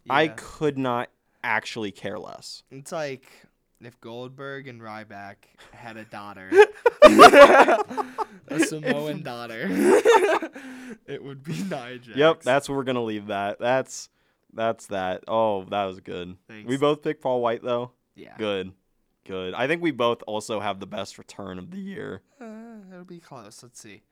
I could not actually care less. It's like if Goldberg and Ryback had a daughter, a Samoan daughter, it would be Nia Jax. Yep, that's where we're gonna leave that. That's that's that. Oh, that was good. We both picked Paul White though. yeah. Good, good. I think we both also have the best return of the year. Uh, it'll be close. Let's see.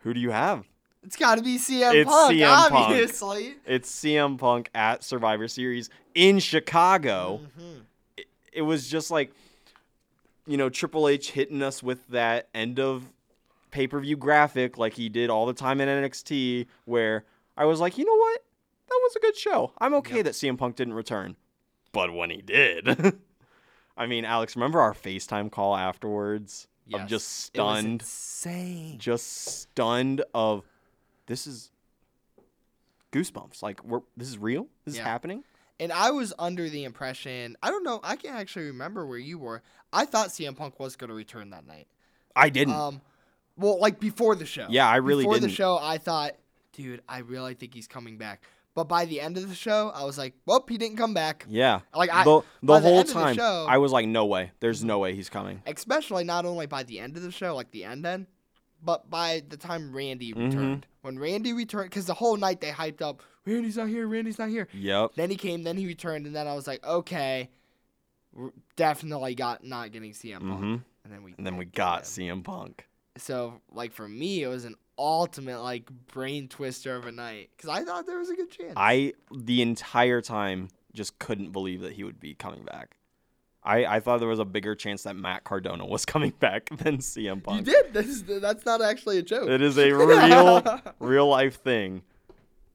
Who do you have? It's got to be CM It's Punk, CM Punk. obviously. It's CM Punk at Survivor Series in Chicago. Mhm. It, it was just like, you know, Triple H hitting us with that end of pay per view graphic like he did all the time in NXT, where I was like, you know what? That was a good show. I'm okay Yep. that CM Punk didn't return. But when he did, I mean, Alex, remember our FaceTime call afterwards of just It was stunned? insane. just stunned of this is goosebumps like we're this is real this Yeah. is happening And I was under the impression, I don't know, I can't actually remember where you were. I thought CM Punk was going to return that night. i didn't Um, Well, like before the show. Yeah, I really before didn't. Before the show, I thought, dude, I really think he's coming back. But by the end of the show, I was like, well, he didn't come back. Yeah. Like, I- the the whole end the time show- I was like, no way. There's no way he's coming. Especially not only by the end of the show, like the end end, but by the time Randy Mm-hmm. returned. When Randy returned, because the whole night they hyped up, Randy's not here, Randy's not here. Yep. Then he came, then he returned, and then I was like, okay, definitely got not getting CM Punk. Mhm. And then we And then we got him. CM Punk. So like for me, it was an ultimate like brain twister of a night because I thought there was a good chance. I the entire time just couldn't believe that he would be coming back. I, I thought there was a bigger chance that Matt Cardona was coming back than CM Punk. you did. This is, that's not actually a joke. It is a real real life thing.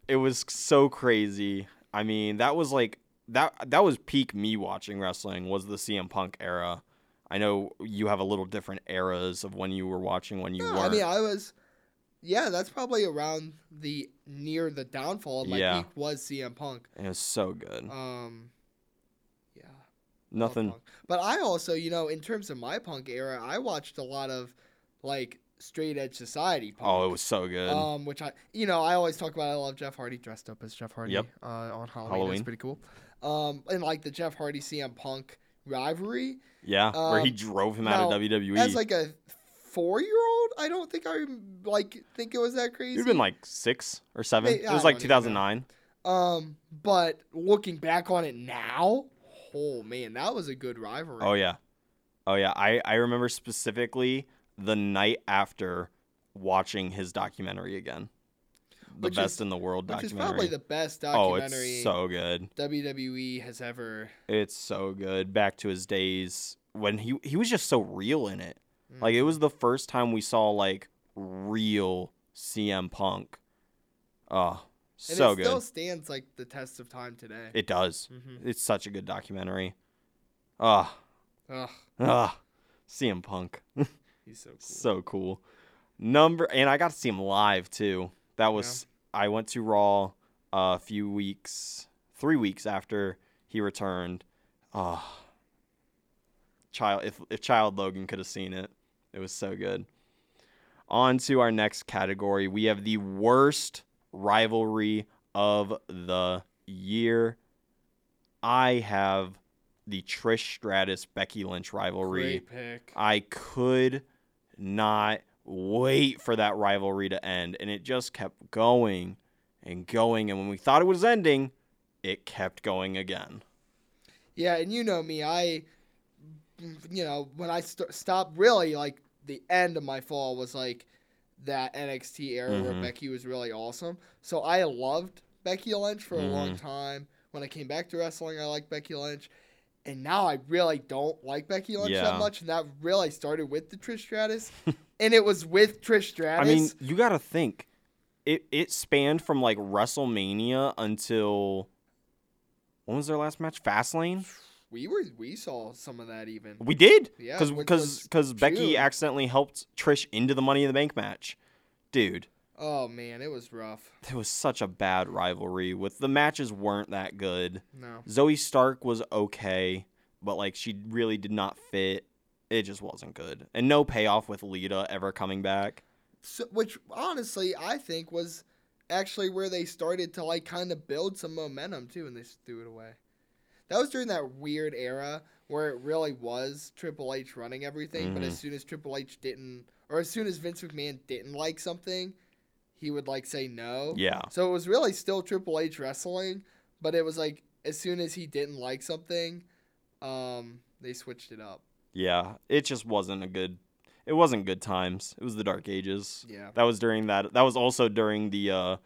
It was so crazy. I mean, that was like that that was peak me watching wrestling was the CM Punk era. I know you have a little different eras of when you were watching when you No, weren't. I mean, I was. Yeah, that's probably around the near the downfall of my Yeah. peak was CM Punk. it was so good. Um, Nothing. But I also, you know, in terms of my punk era, I watched a lot of like straight edge society punk. Oh, it was so good. Um, which I, you know, I always talk about. I love Jeff Hardy dressed up as Jeff Hardy. Yep. Uh, on Halloween. Halloween. That's pretty cool. Um, and like the Jeff Hardy CM Punk rivalry. yeah, where he um, drove him out of. WWE. As like a four year old, I don't think I like think it was that crazy. You've been like six or seven. It was like don't even know. 2009. Um, but looking back on it now, oh man, that was a good rivalry. Oh yeah, oh yeah. I I remember specifically the night after watching his documentary again. The Which best is- in the world Which is documentary. probably the best documentary. oh, it's so good. WWE has ever. It's so good. Back to his days when he he was just so real in it. Mm. Like it was the first time we saw like real CM Punk. Oh, And so it good. still stands like the test of time today. It does. Mhm. It's such a good documentary. Ah, Ugh, ah, CM Punk. he's so cool. so cool. Number and I got to see him live too. That was I went to Raw a few weeks, three weeks after he returned. Oh, child, if if Child Logan could have seen it, it was so good. On to our next category. We have the worst rivalry of the year. I have the Trish Stratus Becky Lynch rivalry. Great pick. I could not wait for that rivalry to end. And it just kept going and going. And when we thought it was ending, it kept going again. Yeah, and you know me, I, you know, when I st- stopped really like the end of my fall was like that NXT era where Mhm. Becky was really awesome. So I loved Becky Lynch for a long Mhm. time. When I came back to wrestling, I liked Becky Lynch. And now I really don't like Becky Lynch Yeah. that much. And that really started with the Trish Stratus. and it was with Trish Stratus. I mean, you got to think. It, it spanned from like WrestleMania until when was their last match? Fastlane. We were we saw some of that even. We did. Yeah, Because because because Becky accidentally helped Trish into the Money in the Bank match. Dude, Oh man, it was rough. it was such a bad rivalry. With the matches weren't that good. No. Zoey Stark was okay, but like she really did not fit. It just wasn't good. And no payoff with Lita ever coming back. So, which honestly I think was actually where they started to like kind of build some momentum too, and they just threw it away. That was during that weird era where it really was Triple H running everything, but Mhm. as soon as Triple H didn't, or as soon as Vince McMahon didn't like something, he would like say no. Yeah. So it was really still Triple H wrestling, but it was like as soon as he didn't like something, um, they switched it up. Yeah. It just wasn't a good it wasn't good times. It was the dark ages. Yeah. That was during that that was also during the uh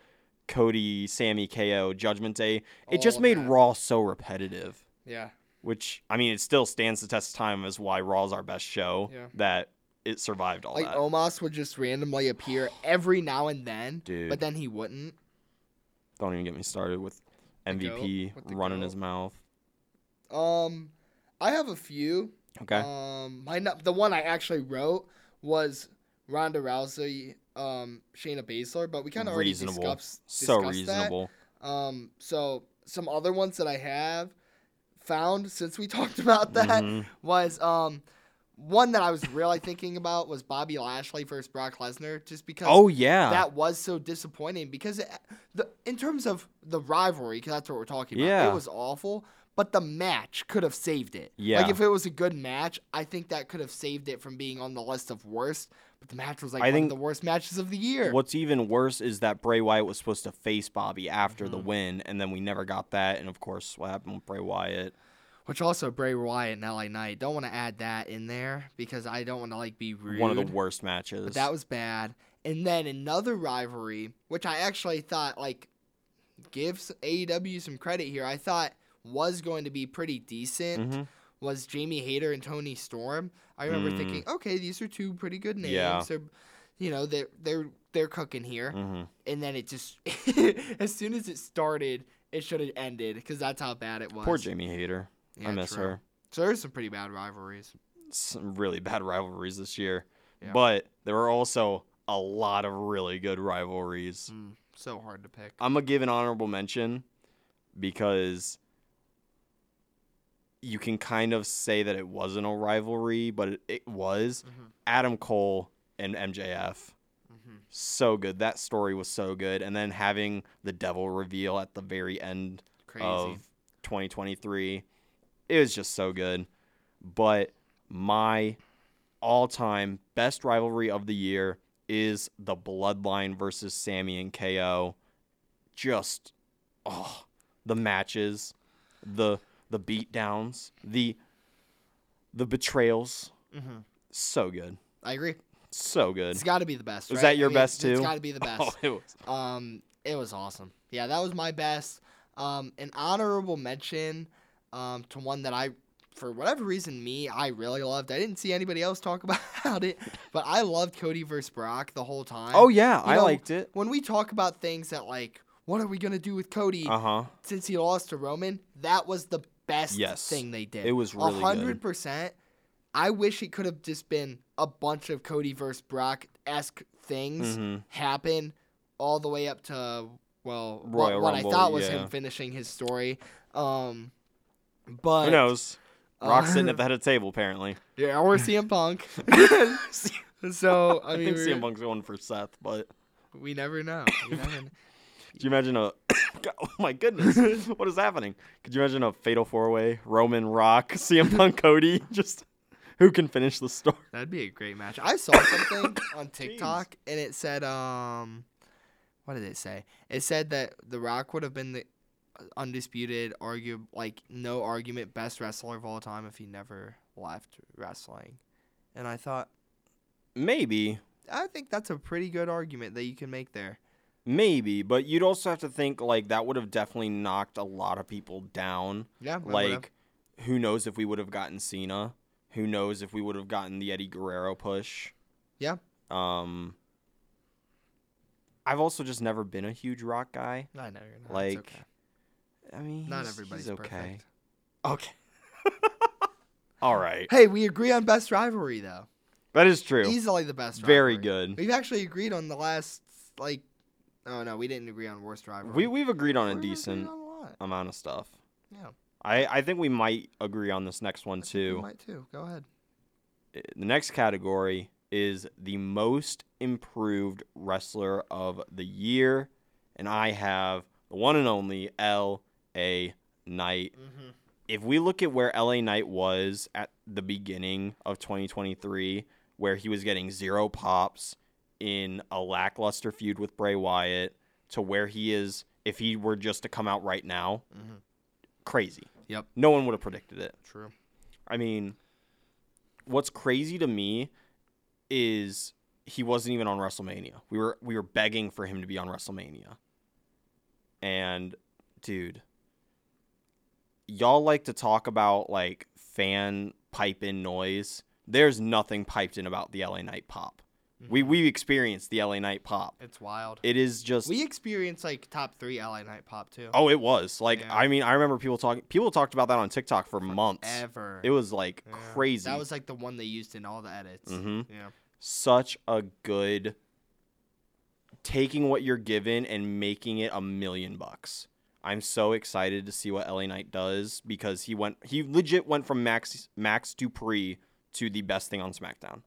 Cody Sami KO Judgment Day. It All just made that. Raw so repetitive. Yeah. Which I mean it still stands the test of time as why Raw's our best show. Yeah. That it survived all Like that. Omos would just randomly appear every now and then, Dude. but then he wouldn't. Don't even get me started with MVP? With running goat? his mouth. Um, I have a few. Okay. Um, my the one I actually wrote was Ronda Rousey, um, Shayna Baszler, but we kind of already reasonable. discussed, so discussed that. reasonable. Um, so some other ones that I have found since we talked about that Mhm. was um one that I was really thinking about was Bobby Lashley versus Brock Lesnar, just because. Oh yeah. That was so disappointing because it, the in terms of the rivalry, because that's what we're talking about. Yeah. It was awful, but the match could have saved it. Yeah. Like if it was a good match, I think that could have saved it from being on the list of worst. But the match was like I one think of the worst matches of the year. What's even worse is that Bray Wyatt was supposed to face Bobby after Mm-hmm. the win, and then we never got that. And of course, what happened with Bray Wyatt? Which also Bray Wyatt and LA Knight. Don't want to add that in there because I don't want to like be rude. One of the worst matches. But that was bad. And then another rivalry, which I actually thought like gives AEW some credit here. I thought was going to be pretty decent. Mhm. Was Jamie Hayter and Toni Storm? I remember Mm. thinking, okay, these are two pretty good names. Yeah. They're, you know, they're they're they're cooking here. Mhm. And then it just, as soon as it started, it should have ended because that's how bad it was. Poor Jamie Hayter. Yeah, I miss true. her. So there's some pretty bad rivalries. Some really bad rivalries this year, Yeah. but there were also a lot of really good rivalries. Mm, so hard to pick. I'm gonna give an honorable mention because you can kind of say that it wasn't a rivalry, but it, it was. Mhm. Adam Cole and MJF. Mhm. So good. That story was so good. And then having the devil reveal at the very end Crazy. of 2023, it was just so good. But my all time best rivalry of the year is the Bloodline versus Sami and KO. Just, oh, the matches, the the beatdowns, the the betrayals. Mhm. So good. I agree. So good. It's got to be the best. Was right? that your I mean, best It's too? got to be the best. Oh, it was. Um, it was awesome. Yeah, that was my best. Um, an honorable mention, um, to one that I, for whatever reason, me I really loved. I didn't see anybody else talk about it, but I loved Cody versus Brock the whole time. Oh yeah, You I know, liked it. When we talk about things that like, what are we gonna do with Cody Uh huh. since he lost to Roman? That was the best Yes. thing they did. It was really good. hundred percent. I wish it could have just been a bunch of Cody versus Brock esque things Mhm. happen all the way up to well Royal what, what Rumble, I thought was yeah. him finishing his story. Um, but Who knows? Rock's uh, sitting at the head of the table apparently. Yeah, or CM Punk. so I I, think CM Punk's going for Seth, but we never know. We never kn- could you imagine a? God, oh my goodness, what is happening? Could you imagine a fatal four way? Roman, Rock, CM Punk, Cody, just who can finish the story? That'd be a great match. I saw something on TikTok and it said, um, what did it say? It said that The Rock would have been the undisputed, argue like no argument best wrestler of all time if he never left wrestling. And I thought, Maybe, I think that's a pretty good argument that you can make there. Maybe, but you'd also have to think like that would have definitely knocked a lot of people down. Yeah. Like, who knows if we would have gotten Cena? Who knows if we would have gotten the Eddie Guerrero push? Yeah. Um. I've also just never been a huge rock guy. I know you're not. like, okay. I mean, Not he's- everybody's he's okay. perfect. Okay. All right. Hey, we agree on best rivalry though. That is true. Easily the best. Very good. We've actually agreed on the last like. Oh no, we didn't agree on worst driver. We we've agreed on a agreed decent on a lot. amount of stuff. Yeah. I I think we might agree on this next one I think we too. might too. Go ahead. Uh, The next category is the most improved wrestler of the year, and I have the one and only L.A. Knight. Mm-hmm. if we look at where LA Knight was at the beginning of 2023, where he was getting zero pops in a lackluster feud with Bray Wyatt, to where he is if he were just to come out right now, Mhm. crazy. Yep. No one would have predicted it. True. I mean, what's crazy to me is he wasn't even on WrestleMania. We were we were begging for him to be on WrestleMania. And dude, y'all like to talk about like fan pipe in noise. There's nothing piped in about the LA Knight pop. We we experienced the LA Knight pop. It's wild. It is just we experienced like top three LA Knight pop too. Oh, it was. Like Yeah. I mean, I remember people talking people talked about that on TikTok for months. Ever. It was like Yeah. crazy. That was like the one they used in all the edits. Mm-hmm. Yeah. such a good taking what you're given and making it a million bucks. I'm so excited to see what LA Knight does because he went he legit went from Max Max Dupri to the best thing on SmackDown.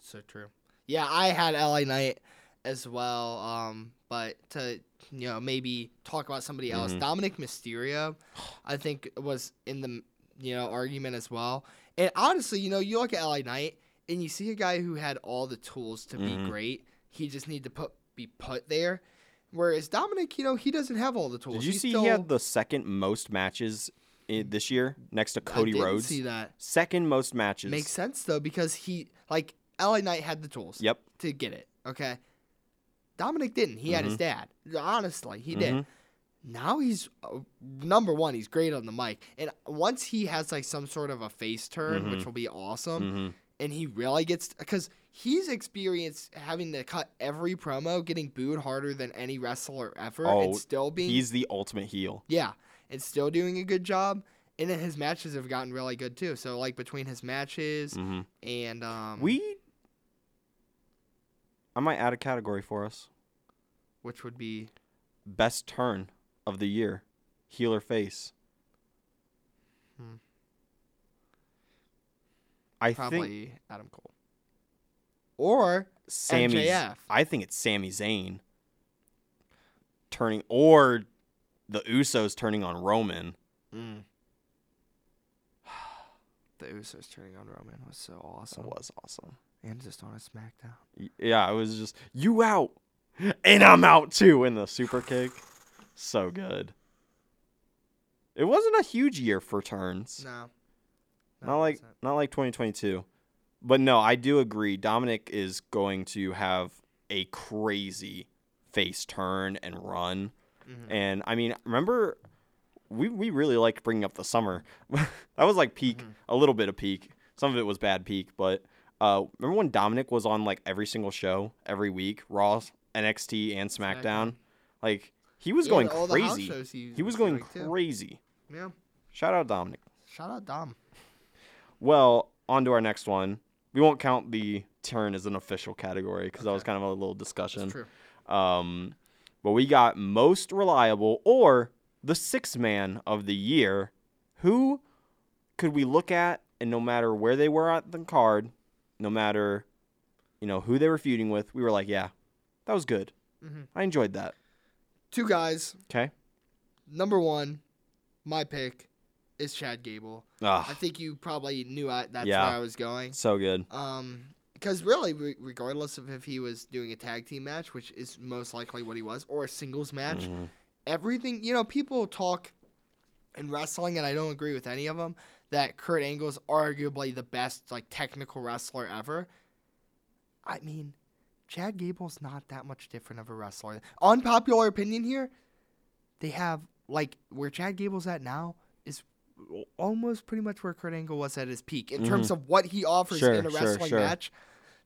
So true. Yeah, I had LA Knight as well. Um, but to you know maybe talk about somebody else, Mhm. Dominik Mysterio, I think was in the you know argument as well. And honestly, you know, you look at LA Knight and you see a guy who had all the tools to Mhm. be great. He just need to put be put there. Whereas Dominik, you know, he doesn't have all the tools. Did you He's see still, he had the second most matches i this year next to Cody I Rhodes? See that Second most matches. makes sense though because he like LA Knight had the tools. Yep. to get it. Okay. Dominik didn't. He had his dad. Honestly, he did. Mhm. Now he's uh, number one. He's great on the mic, and once he has like some sort of a face turn, which will be awesome, Mhm. and he really gets because he's experienced having to cut every promo, getting booed harder than any wrestler ever, Oh, and still being He's the ultimate heel. yeah, and still doing a good job. And then his matches have gotten really good too. So like between his matches Mhm. and um, We. I might add a category for us. which would be Best turn of the year, heel or face. Hmm. I probably think Adam Cole. Or Sami. MJF. I think it's Sami Zayn turning, or the Usos turning on Roman. the Usos turning on Roman was so awesome. It was awesome. And just on a SmackDown. Yeah, it was just you out, and I'm out too in the super kick. So good. It wasn't a huge year for turns. No. not like not like 2022. But no, I do agree. Dominik is going to have a crazy face turn and run. Mhm. And I mean, remember we we really liked bringing up the summer. that was like peak, Mm-hmm. a little bit of peak. Some of it was bad peak, but uh, remember when Dominik was on like every single show every week, Raw, NXT, and SmackDown? SmackDown. Like he was Yeah, going the crazy. he He was going too. crazy. Yeah. Shout out Dominik. Shout out Dom. Well, on to our next one. We won't count the turn as an official category because that was kind of a little discussion. That's true. Um, but we got most reliable or the six man of the year. Who could we look at and no matter where they were at the card, no matter you know who they were feuding with, we were like, yeah, that was good. Mhm. I enjoyed that. Two guys. Okay. Number one, my pick is Chad Gable. I Ah, think you probably knew I, that's Yeah. where I was going. so good. Um, because really, re- regardless of if he was doing a tag team match, which is most likely what he was, or a singles match, Mhm. everything you know, people talk in wrestling, and I don't agree with any of them. That Kurt Angle is arguably the best like technical wrestler ever. I mean, Chad Gable's not that much different of a wrestler. Unpopular opinion here, they have like where Chad Gable's at now is almost pretty much where Kurt Angle was at his peak in terms of what he offers Sure, in a wrestling sure. match.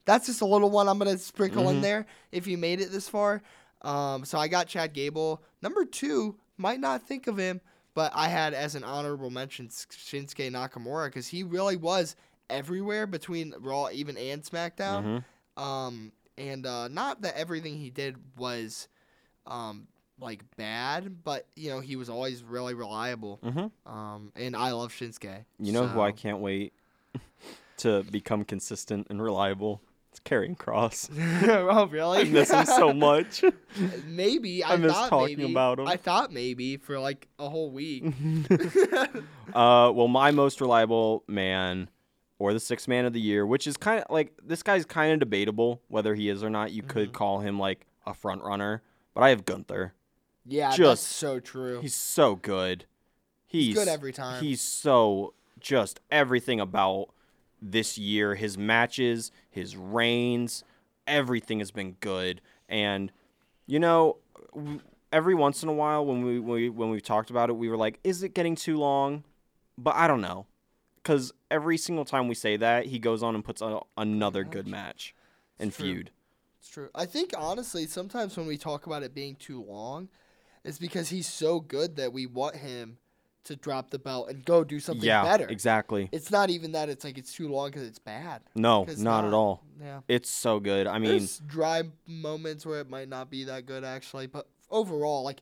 That's just a little one I'm gonna sprinkle in Mhm. there if you made it this far. Um, so I got Chad Gable. Number two, might not think of him, but I had as an honorable mention Shinsuke Nakamura because he really was everywhere between Raw, even and SmackDown. Mhm. Um, and uh, not that everything he did was um, like bad, but you know he was always really reliable. Mhm. Um, and I love Shinsuke. You know who I can't wait to become consistent and reliable? Karrion Kross. oh really? I miss him so much. maybe I, I miss thought talking maybe, about him. I thought maybe for like a whole week. Uh, well, my most reliable man, or the sixth man of the year, which is kind of like this guy's kind of debatable whether he is or not. You Mm-hmm. could call him like a front runner, but I have Gunther. yeah, that's Just- so true. He's so good. He's, good every time. He's so just everything about this year. His matches, his reigns, everything has been good. And you know, every once in a while when we, when we when we've talked about it, we were like, is it getting too long? But I don't know, because every single time we say that, he goes on and puts a, another good match and feud. It's true. I think honestly, sometimes when we talk about it being too long, it's because he's so good that we want him to drop the belt and go do something yeah, better. exactly. It's not even that it's like it's too long because it's bad. No, not, at all. Yeah. It's so good. I mean, There's dry moments where it might not be that good actually, but overall, like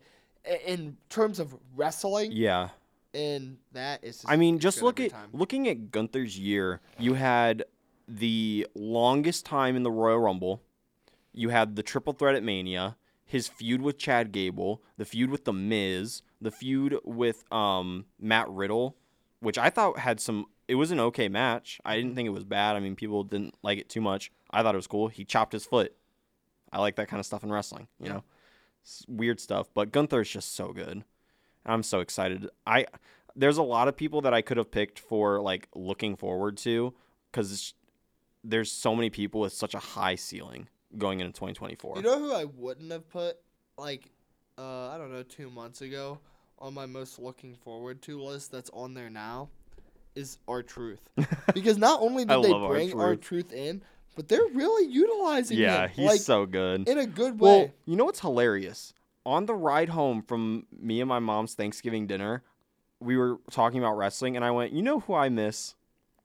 in terms of wrestling, yeah. and that is. I mean, just look at time. looking at Gunther's year. You had the longest time in the Royal Rumble. You had the triple threat at Mania, his feud with Chad Gable, the feud with The Miz, the feud with um, Matt Riddle, which I thought had some. It was an okay match. I didn't think it was bad. I mean, people didn't like it too much. I thought it was cool. He chopped his foot. I like that kind of stuff in wrestling. You know, it's weird stuff. But Gunther is just so good. I'm so excited. I there's a lot of people that I could have picked for like looking forward to because there's so many people with such a high ceiling going into 2024. You know who I wouldn't have put like uh I don't know two months ago on my most looking forward to list that's on there now is R-Truth because not only did they bring R-Truth in, but they're really utilizing yeah, him he's like so good. in a good way. Well, you know what's hilarious? On the ride home from me and my mom's Thanksgiving dinner, we were talking about wrestling, and I went, "You know who I miss?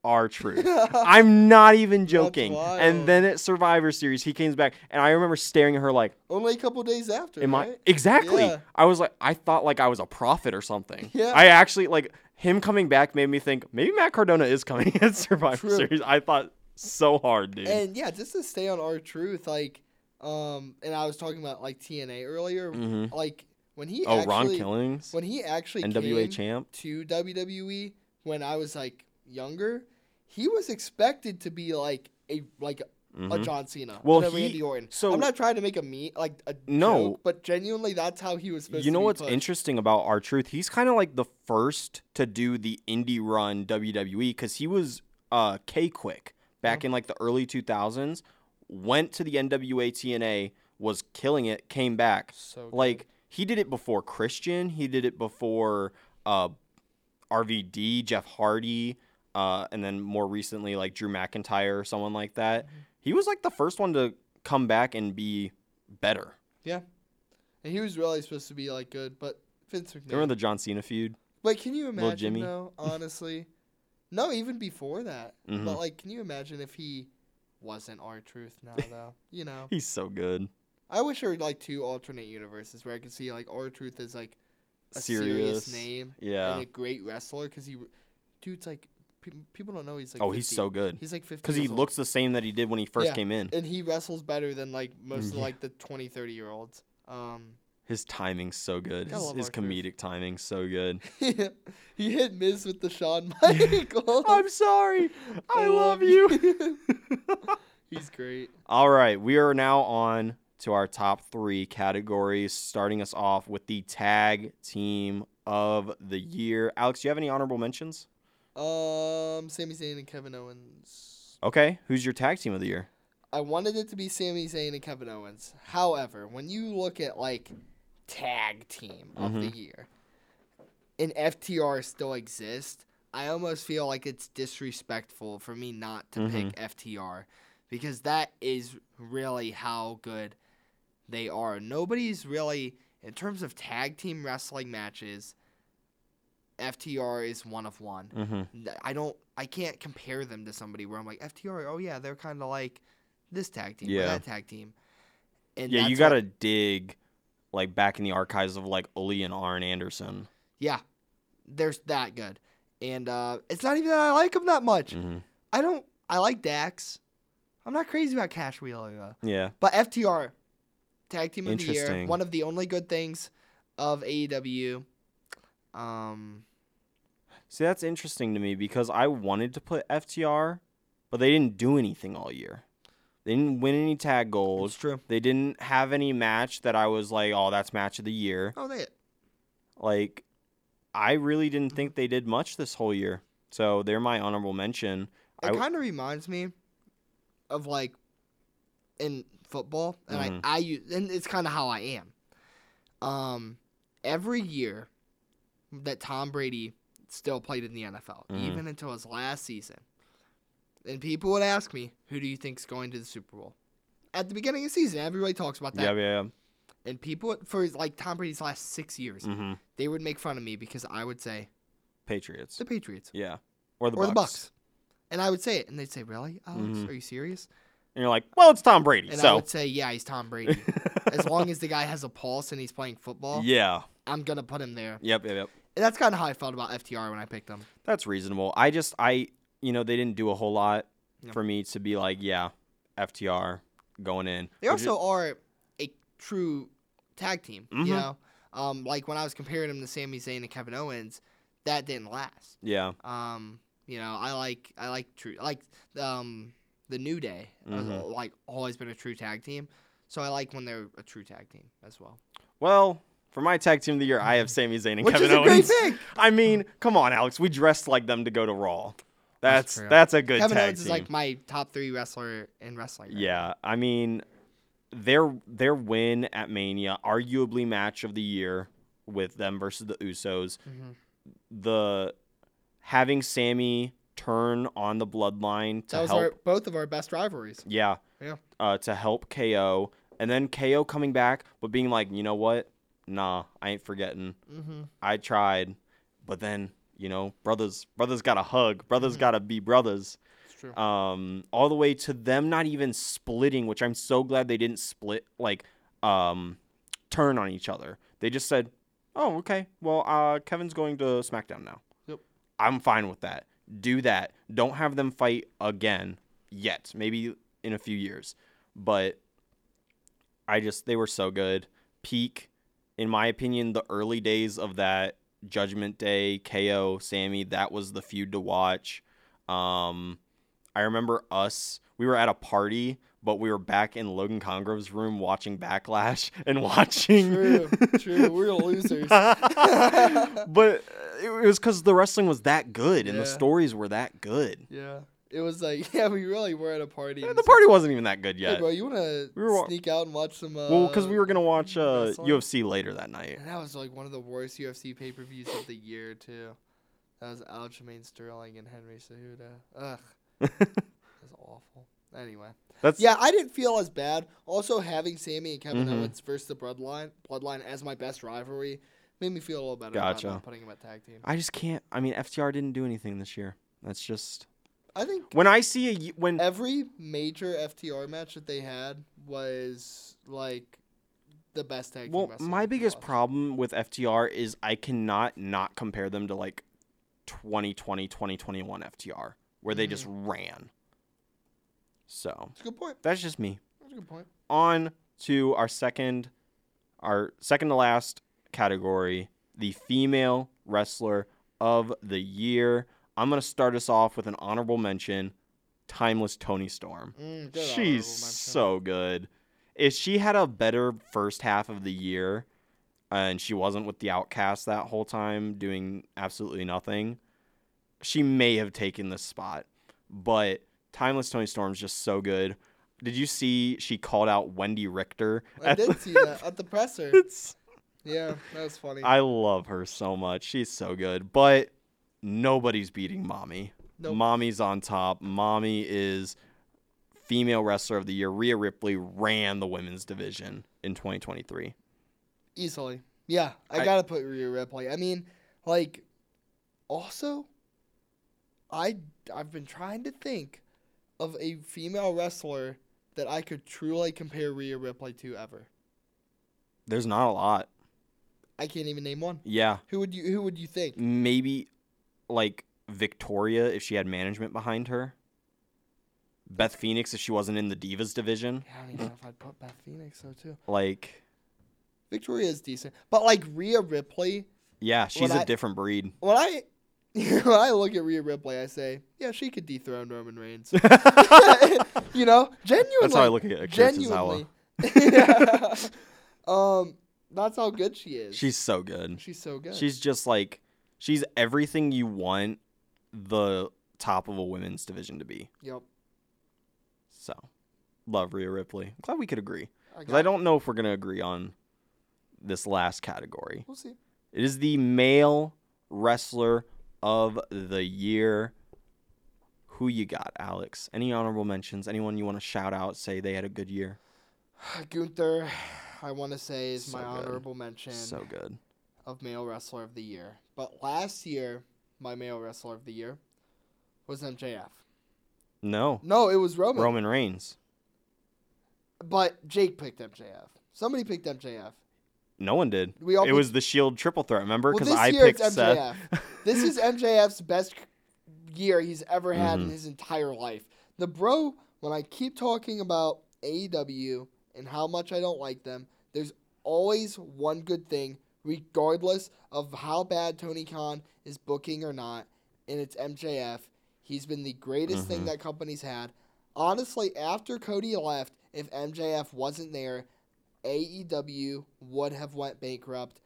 R-Truth." I'm not even joking. And then at Survivor Series, he came back, and I remember staring at her like, Only a couple days after. "Am I exactly?" Yeah. I was like, I thought like I was a prophet or something. Yeah. I actually like him coming back made me think maybe Matt Cardona is coming at Survivor True. Series. I thought so hard, dude. And yeah, just to stay on R-Truth, like, um, and I was talking about like TNA earlier, Mhm. like when he oh, actually, Ron Killings, when he actually NWA came champ. to WWE when I was like younger, he was expected to be like a like a Mhm. John Cena, Well, a he- Randy Orton. so- I'm not trying to make a me like a No. joke, but genuinely, that's how he was supposed You know what's pushed. interesting about R-Truth? He's kind of like the first to do the indie run WWE because he was uh, K-Kwik back in like the early 2000s. Went to the NWA TNA, was killing it, came back. So good. like he did it before Christian. He did it before uh, RVD, Jeff Hardy, uh, and then more recently like Drew McIntyre or someone like that. Mm-hmm. He was like the first one to come back and be better. Yeah, and he was really supposed to be like good, but Vince McMahon. Remember the John Cena feud? But can you imagine Jimmy? though? Honestly, no, even before that. Mhm. But like, can you imagine if he wasn't R-Truth now? Though you know, He's so good. I wish there were like two alternate universes where I could see like R-Truth is like a serious, Serious. name Yeah. and a great wrestler because he, dude's like people don't know he's like. oh, he's so good. He's like fifty. Because he old. looks the same that he did when he first Yeah. came in. and he wrestles better than like most of like the 20, 30 year olds. Um, His timing's so good. His, his comedic timing's so good. he hit Miz with the Shawn Michaels. I'm sorry. I I love love you. He's great. All right, we are now on to our top three categories, starting us off with the tag team of the year. Alex, do you have any honorable mentions? Um, Sami Zayn and Kevin Owens. Okay, who's your tag team of the year? I wanted it to be Sami Zayn and Kevin Owens. However, when you look at like tag team of Mm-hmm. the year, and FTR still exists, I almost feel like it's disrespectful for me not to pick Mm-hmm. FTR because that is really how good they are. Nobody's really in terms of tag team wrestling matches. FTR is one of one. Mm-hmm. I don't I can't compare them to somebody where I'm like FTR. Oh yeah, they're kind of like this tag team or Yeah. that tag team. And Yeah, you got to what- dig like back in the archives of like Ole and Arn Anderson. yeah, they're that good. And uh, it's not even that I like them that much. hmm I don't. I like Dax. I'm not crazy about Cash Wheeler though. Yeah. But FTR, tag team of the year, one of the only good things of AEW. Um, See, that's interesting to me because I wanted to put FTR, but they didn't do anything all year. They didn't win any tag goals. it's true. They didn't have any match that I was like, oh, that's match of the year. Oh, they. Like, I really didn't think they did much this whole year. So they're my honorable mention. It w- kind of reminds me of like in football, and Mhm. I I use, and it's kind of how I am. Um, every year that Tom Brady still played in the NFL, Mhm. even until his last season, and people would ask me, "Who do you think's going to the Super Bowl?" At the beginning of the season, everybody talks about that, yeah, yeah, and people for like Tom Brady's last six years, yeah. hmm they would make fun of me because I would say Patriots. the Patriots Yeah. Or the or Bucs. the Bucs. And I would say it, and they'd say, "Really, Alex? Mhm. Are you serious?" And you're like, well, it's Tom Brady. And I would say, yeah, he's Tom Brady. as long as the guy has a pulse and he's playing football, yeah. I'm gonna put him there. Yep, yep, yep. And that's kind of how I felt about FTR when I picked him. That's reasonable. I just, I, you know, they didn't do a whole lot for me to be like, yeah, FTR going in. They also are a true tag team. Mhm. You know, um, like when I was comparing them to Sami Zayn and Kevin Owens, that didn't last. yeah, Um, you know, I like I like true like um the New Day has Mhm. like always been a true tag team. So I like when they're a true tag team as well. Well, for my tag team of the year, I have Sami Zayn and Which Kevin is a great pick. I mean, come on, Alex. We dressed like them to go to Raw. That's true. that's, a good Kevin tag Owens team. is like my top three wrestler in wrestling. right yeah, I mean, their their win at Mania, arguably match of the year with them versus the Usos. Mhm. The having Sami turn on the bloodline to That was help our, both of our best rivalries. Yeah. Yeah. Uh, to help KO, and then KO coming back, but being like, you know what? Nah, I ain't forgetting. Mm-hmm. I tried, but then you know, brothers, brothers got to hug. Brothers Mm-hmm. got to be brothers. Um, all the way to them not even splitting, which I'm so glad they didn't split. Like, um, turn on each other. They just said, "Oh, okay. Well, uh, Kevin's going to SmackDown now." Yep. I'm fine with that. Do that. Don't have them fight again yet. Maybe in a few years. But I just they were so good. Peak, in my opinion, the early days of that Judgment Day KO Sami, that was the feud to watch. Um, I remember us. We were at a party, but we were back in Logan Congrove's room watching Backlash and watching. True, true. We're losers. but it was because the wrestling was that good and the stories were that good. yeah. It was like, yeah, we really were at a party. And the party wasn't even that good Hey, yet. bro, you wanna We were sneak out and watch some? Uh, well, because we were gonna watch uh. UFC later that night. And that was like one of the worst UFC pay per views of the year too. That was Aljamain Sterling and Henry Cejudo. Ugh, that's awful. Anyway, That's yeah, I didn't feel as bad. Also, having Sami and Kevin Mhm. Owens versus the Bloodline, Bloodline as my best rivalry, made me feel a little better about Gotcha. not putting him at tag team. I just can't. I mean, FTR didn't do anything this year. That's just I think when I see a when every major FTR match that they had was like the best tag team. well, my biggest problem with FTR is I cannot not compare them to like 2020 2021 FTR where they just Mm-hmm. ran. So That's a good point. that's just me. That's a good point. on to our second our second to last category, the female wrestler of the year. I'm going to start us off with an honorable mention, Timeless Toni Storm. Mm, She's so good. If she had a better first half of the year and she wasn't with the outcast that whole time doing absolutely nothing, she may have taken this spot. But Timeless Toni Storm's just so good. Did you see she called out Wendi Richter? I did the- see that at the presser. It's Yeah, that was funny. I love her so much. She's so good. But nobody's beating Mommy. Nope. Mommy's on top. Mommy is female wrestler of the year. Rhea Ripley ran the women's division in 2023. Easily. Yeah, I, I- gotta put Rhea Ripley. I mean, like, also, I I've been trying to think of a female wrestler that I could truly compare Rhea Ripley to ever. There's not a lot. I can't even name one. Yeah. Who would you Who would you think? Maybe like Victoria if she had management behind her. Beth Phoenix if she wasn't in the Divas division. Yeah, I don't even know if I'd put Beth Phoenix though too. Like, Victoria is decent, but like Rhea Ripley, yeah, she's When a I- different breed. when I when I look at Rhea Ripley, I say, yeah, she could dethrone Roman Reigns. you know, genuinely. That's how I look at Akira genuinely. Tozawa. um, that's how good she is. She's so good. she's so good. She's just like she's everything you want the top of a women's division to be. yep. So, love Rhea Ripley. I'm glad we could agree. I, I don't know if we're gonna agree on this last category. We'll see. It is the male wrestler of the year. Who you got, Alex? Any honorable mentions? Anyone you want to shout out? Say they had a good year. Gunther, I want to say is So my good. honorable mention So good. Of male wrestler of the year. But last year, my male wrestler of the year was MJF. No, No, it was Roman. Roman Reigns. But Jake picked MJF. Somebody picked MJF. No one did. We all it picked- was the Shield triple threat. Remember? Because this I picked. MJF. this is MJF's best year he's ever had Mhm. in his entire life. the bro. When I keep talking about AEW and how much I don't like them, there's always one good thing, regardless of how bad Tony Khan is booking or not, and it's MJF. He's been the greatest thing that company's had. Honestly, after Cody left, if MJF wasn't there, AEW would have went bankrupt.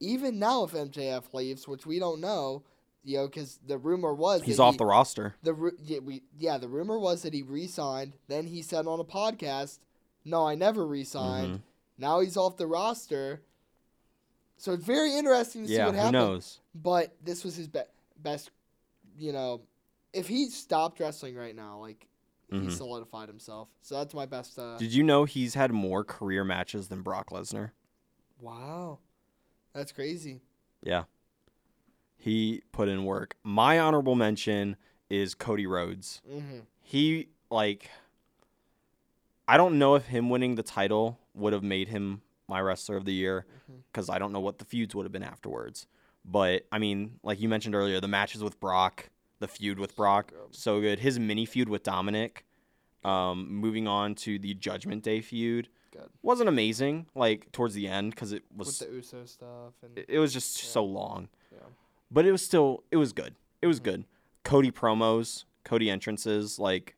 Even now, if MJF leaves, which we don't know, you know, because the rumor was He's off he- the roster. the yeah, we yeah the rumor was that he re-signed. Then he said on a podcast, "No, I never re-signed." Mm-hmm. Now he's off the roster. So it's very interesting to see Yeah, what who happens. knows? But this was his be- best. You know, if he stopped wrestling right now, like he Mhm. solidified himself. So that's my best. Uh, Did you know he's had more career matches than Brock Lesnar? wow, that's crazy. Yeah. He put in work. My honorable mention is Cody Rhodes. hmm He like I don't know if him winning the title would have made him my wrestler of the year cuz I don't know what the feuds would have been afterwards. But I mean, like you mentioned earlier, the matches with Brock, the feud with Brock, so good. His mini feud with Dominik, um, moving on to the Judgment Day feud, Good. wasn't amazing. Like towards the end, because it With was the USO stuff and it it was just so long. Yeah. But it was still it was good. It was good. Cody promos, Cody entrances, like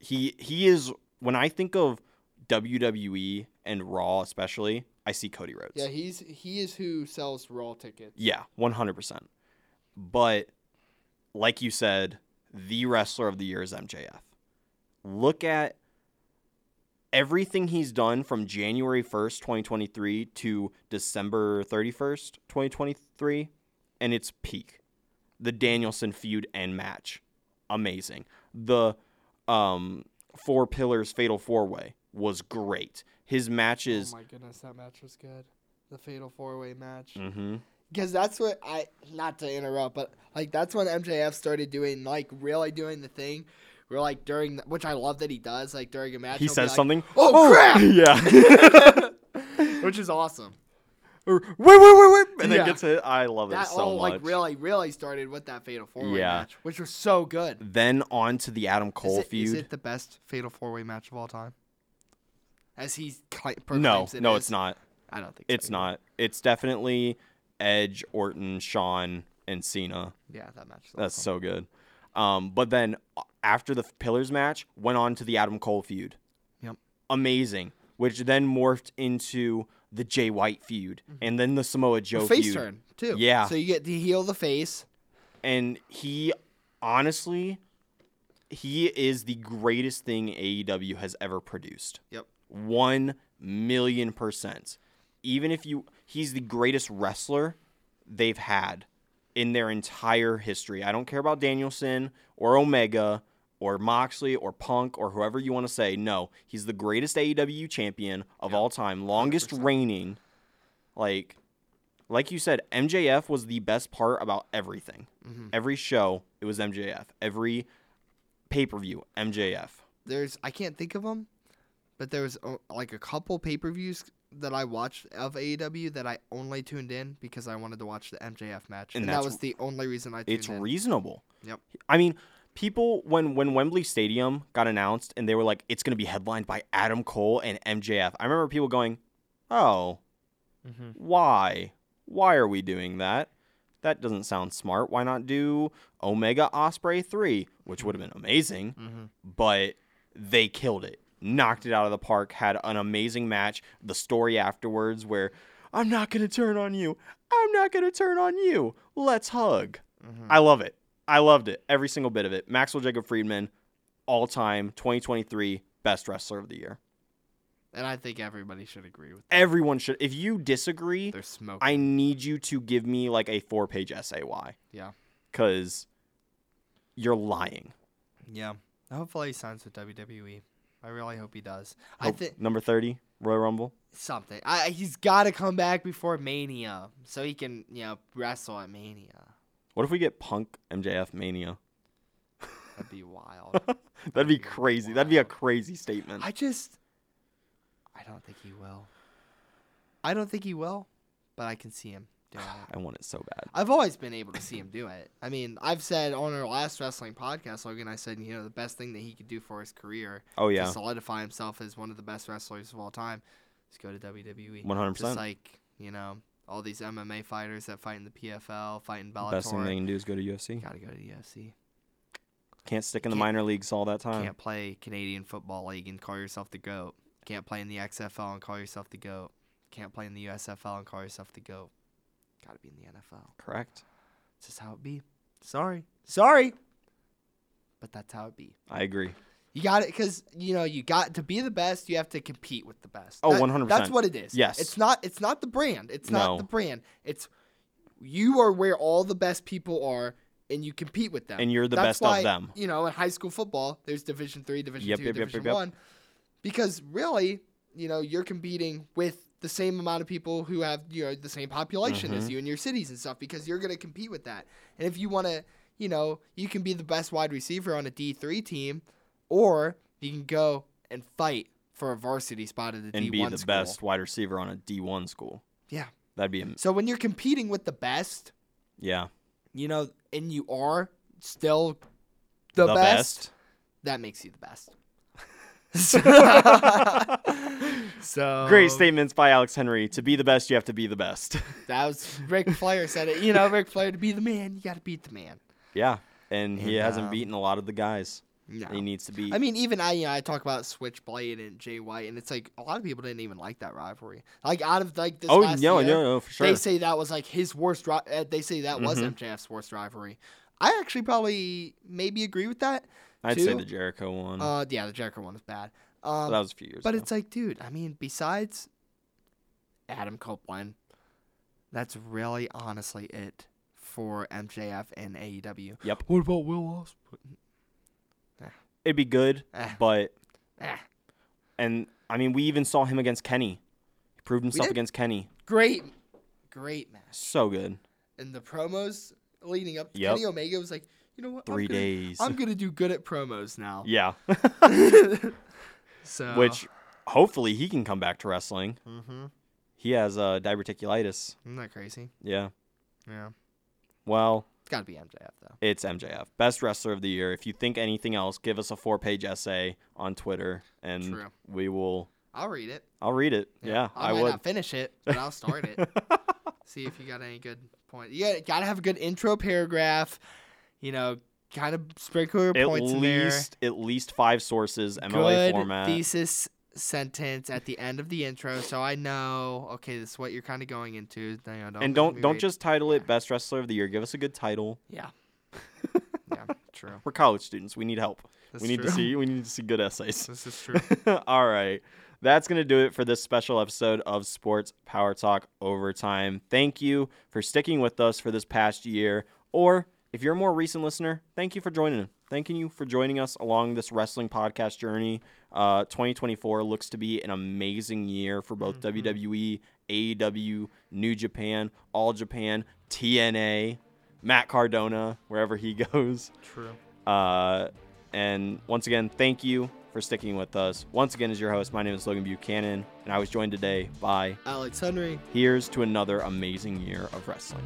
he he is when I think of WWE and Raw especially, I see Cody Rhodes. yeah, he's he is who sells Raw tickets. Yeah, 100%. But like you said, the wrestler of the year is MJF. Look at everything he's done from January 1st, 2023 to December 31st, 2023, and it's peak. The Danielson feud and match. Amazing. The um Four Pillars Fatal 4-Way was great. His matches Oh my goodness, that match was good. The Fatal Four Way match. Mm-hmm. Because that's what I not to interrupt, but like that's when MJF started doing like really doing the thing. Where like during the, which I love that he does like during a match He says like, something. Oh, crap! yeah. which is awesome. Or, wait, wait, wait, wait, and Yeah. then gets hit. I love it That so all much. like really really started with that Fatal Four Way Yeah. match, which was so good. Then on to the Adam Is Cole it, feud. is it the best Fatal Four Way match of all time? As he no, it no, is? it's not. I don't think It's either. not. It's definitely Edge, Orton, Shawn, and Cena. Yeah, that match. That's awesome. so good. Um, but then uh, after the Pillars match, went on to the Adam Cole feud. Yep. Amazing. Which then morphed into the Jay White feud, and then the Samoa Joe Mm-hmm. face feud. turn too. Yeah. So you get to heal the face. and he honestly he is the greatest thing AEW has ever produced. Yep. 1 million percent. Even if you he's the greatest wrestler they've had in their entire history. I don't care about Danielson or Omega or Moxley or Punk or whoever you want to say. No, he's the greatest AEW champion of all time, longest reigning. Like like you said, MJF was the best part about everything. Mm-hmm. Every show, it was MJF. Every pay per view, MJF. there's I can't think of them, but there was uh, like a couple pay per views that I watched of AEW that I only tuned in because I wanted to watch the MJF match, And and, that was the only reason I tuned It's in. reasonable. Yep. I mean, people when when Wembley Stadium got announced and they were like, it's gonna be headlined by Adam Cole and MJF. I remember people going, "Oh, why? Why are we doing that? That doesn't sound smart. Why not do Omega Ospreay three, which would have been amazing?" But they killed it, knocked it out of the park. Had an amazing match. The story afterwards, where I'm not gonna turn on you. I'm not gonna turn on you. Let's hug. Mm-hmm. I love it. I loved it. Every single bit of it. Maxwell Jacob Friedman, all time 2023 best wrestler of the year. and I think everybody should agree with that. Everyone should. If you disagree, They're smoking. I need you to give me like a four page essay why. yeah, Because you're lying. yeah. Hopefully he signs with WWE. I really hope he does. I think number 30, Royal Rumble. something. I, he's got to come back before Mania so he can you know wrestle at Mania. What if we get Punk MJF Mania? That'd be wild. That'd be crazy. That'd be a crazy statement. I just, I don't think he will. I don't think he will, but I can see him doing it. I want it so bad. I've always been able to see him do it. I mean, I've said on our last wrestling podcast, Logan, I said, you know, the best thing that he could do for his career Oh yeah, to solidify himself as one of the best wrestlers of all time is go to WWE. 100%. Just like, you know, all these MMA fighters that fight in the PFL, fight in Bellator. best thing they can do is go to UFC. Gotta go to the UFC. Can't stick in the Can't- minor leagues all that time. Can't play Canadian Football League and call yourself the GOAT. Can't play in the XFL and call yourself the GOAT. Can't play in the USFL and call yourself the GOAT. Gotta be in the NFL. Correct. This is how it be. Sorry. Sorry. But that's how it be. I agree. You got it because you know you got to be the best. You have to compete with the best. Oh, That- 100%. That's what it is. Yes. It's not. It's not the brand. It's not No. the brand. It's you are where all the best people are, and you compete with them. And you're the That's best of them. You know, in high school football, there's Division three, Division Yep, two, yep, Division yep. one, because really, you know, you're competing with the same amount of people who have you know the same population Mm-hmm. as you in your cities and stuff because you're going to compete with that. And if you want to, you know, you can be the best wide receiver on a D3 team, or you can go and fight for a varsity spot at a And D1 be the school. best wide receiver on a D1 school. Yeah. That'd be am- So when you're competing with the best, yeah. you know, and you are still the, best, that makes you the best. so Great statements by Alex Henry. To be the best, you have to be the best. That was Ric Flair said it. You know, Ric Flair to be the man, you got to beat the man. yeah. And he And, hasn't um, beaten a lot of the guys. No. He needs to be. I mean, even I, you know, I talk about Switchblade and Jay White, and it's like a lot of people didn't even like that rivalry. Like out of like this oh, last no, year, no, no, for sure. they say that was like his worst. Ri- uh, they say that was Mhm. MJF's worst rivalry. I actually probably maybe agree with that. I'd say the Jericho one. Uh, yeah, the Jericho one was bad. Um, that was a few years but ago. it's like, dude, I mean, besides Adam Copeland, that's really honestly it for MJF and AEW. Yep. What about Will Ospreay? It'd be good, Eh. but. Eh. And, I mean, we even saw him against Kenny. He proved himself against Kenny. Great, great match. So good. And the promos leading up, to Yep. Kenny Omega was like, you know what? I'm Three gonna- days. I'm gonna do good at promos now. Yeah. So Which, hopefully, he can come back to wrestling. mm-hmm. He has uh, diverticulitis. isn't that crazy? Yeah. Yeah, Well, it's gotta be MJF though. it's MJF. Best wrestler of the year. If you think anything else, give us a four page essay on Twitter and True. we will. I'll read it. I'll read it. Yeah, I, I, might would. not finish it, but I'll start it. See if you got any good point. You gotta, gotta have a good intro paragraph. You know, kind of sprinkle your At points least, at least five sources, MLA there. Good format. thesis sentence at the end of the intro, so I know. Okay, this is what you're kind of going into. You know, don't and don't don't read- just title it Best Wrestler of the Year. Give us a good title. Yeah. yeah. True. We're college students. We need help. That's we need true. to see. We need to see good essays. This is true. All right. That's going to do it for this special episode of Sports Power Talk Overtime. Thank you for sticking with us for this past year. Or if you're a more recent listener, thank you for joining. Thanking you for joining us along this wrestling podcast journey. Uh, 2024 looks to be an amazing year for both WWE, AEW, New Japan, All Japan, TNA, Matt Cardona, wherever he goes. True. Uh, and once again, thank you for sticking with us. Once again, as your host, my name is Logan Buchanan, and I was joined today by Alex Henry. Here's to another amazing year of wrestling.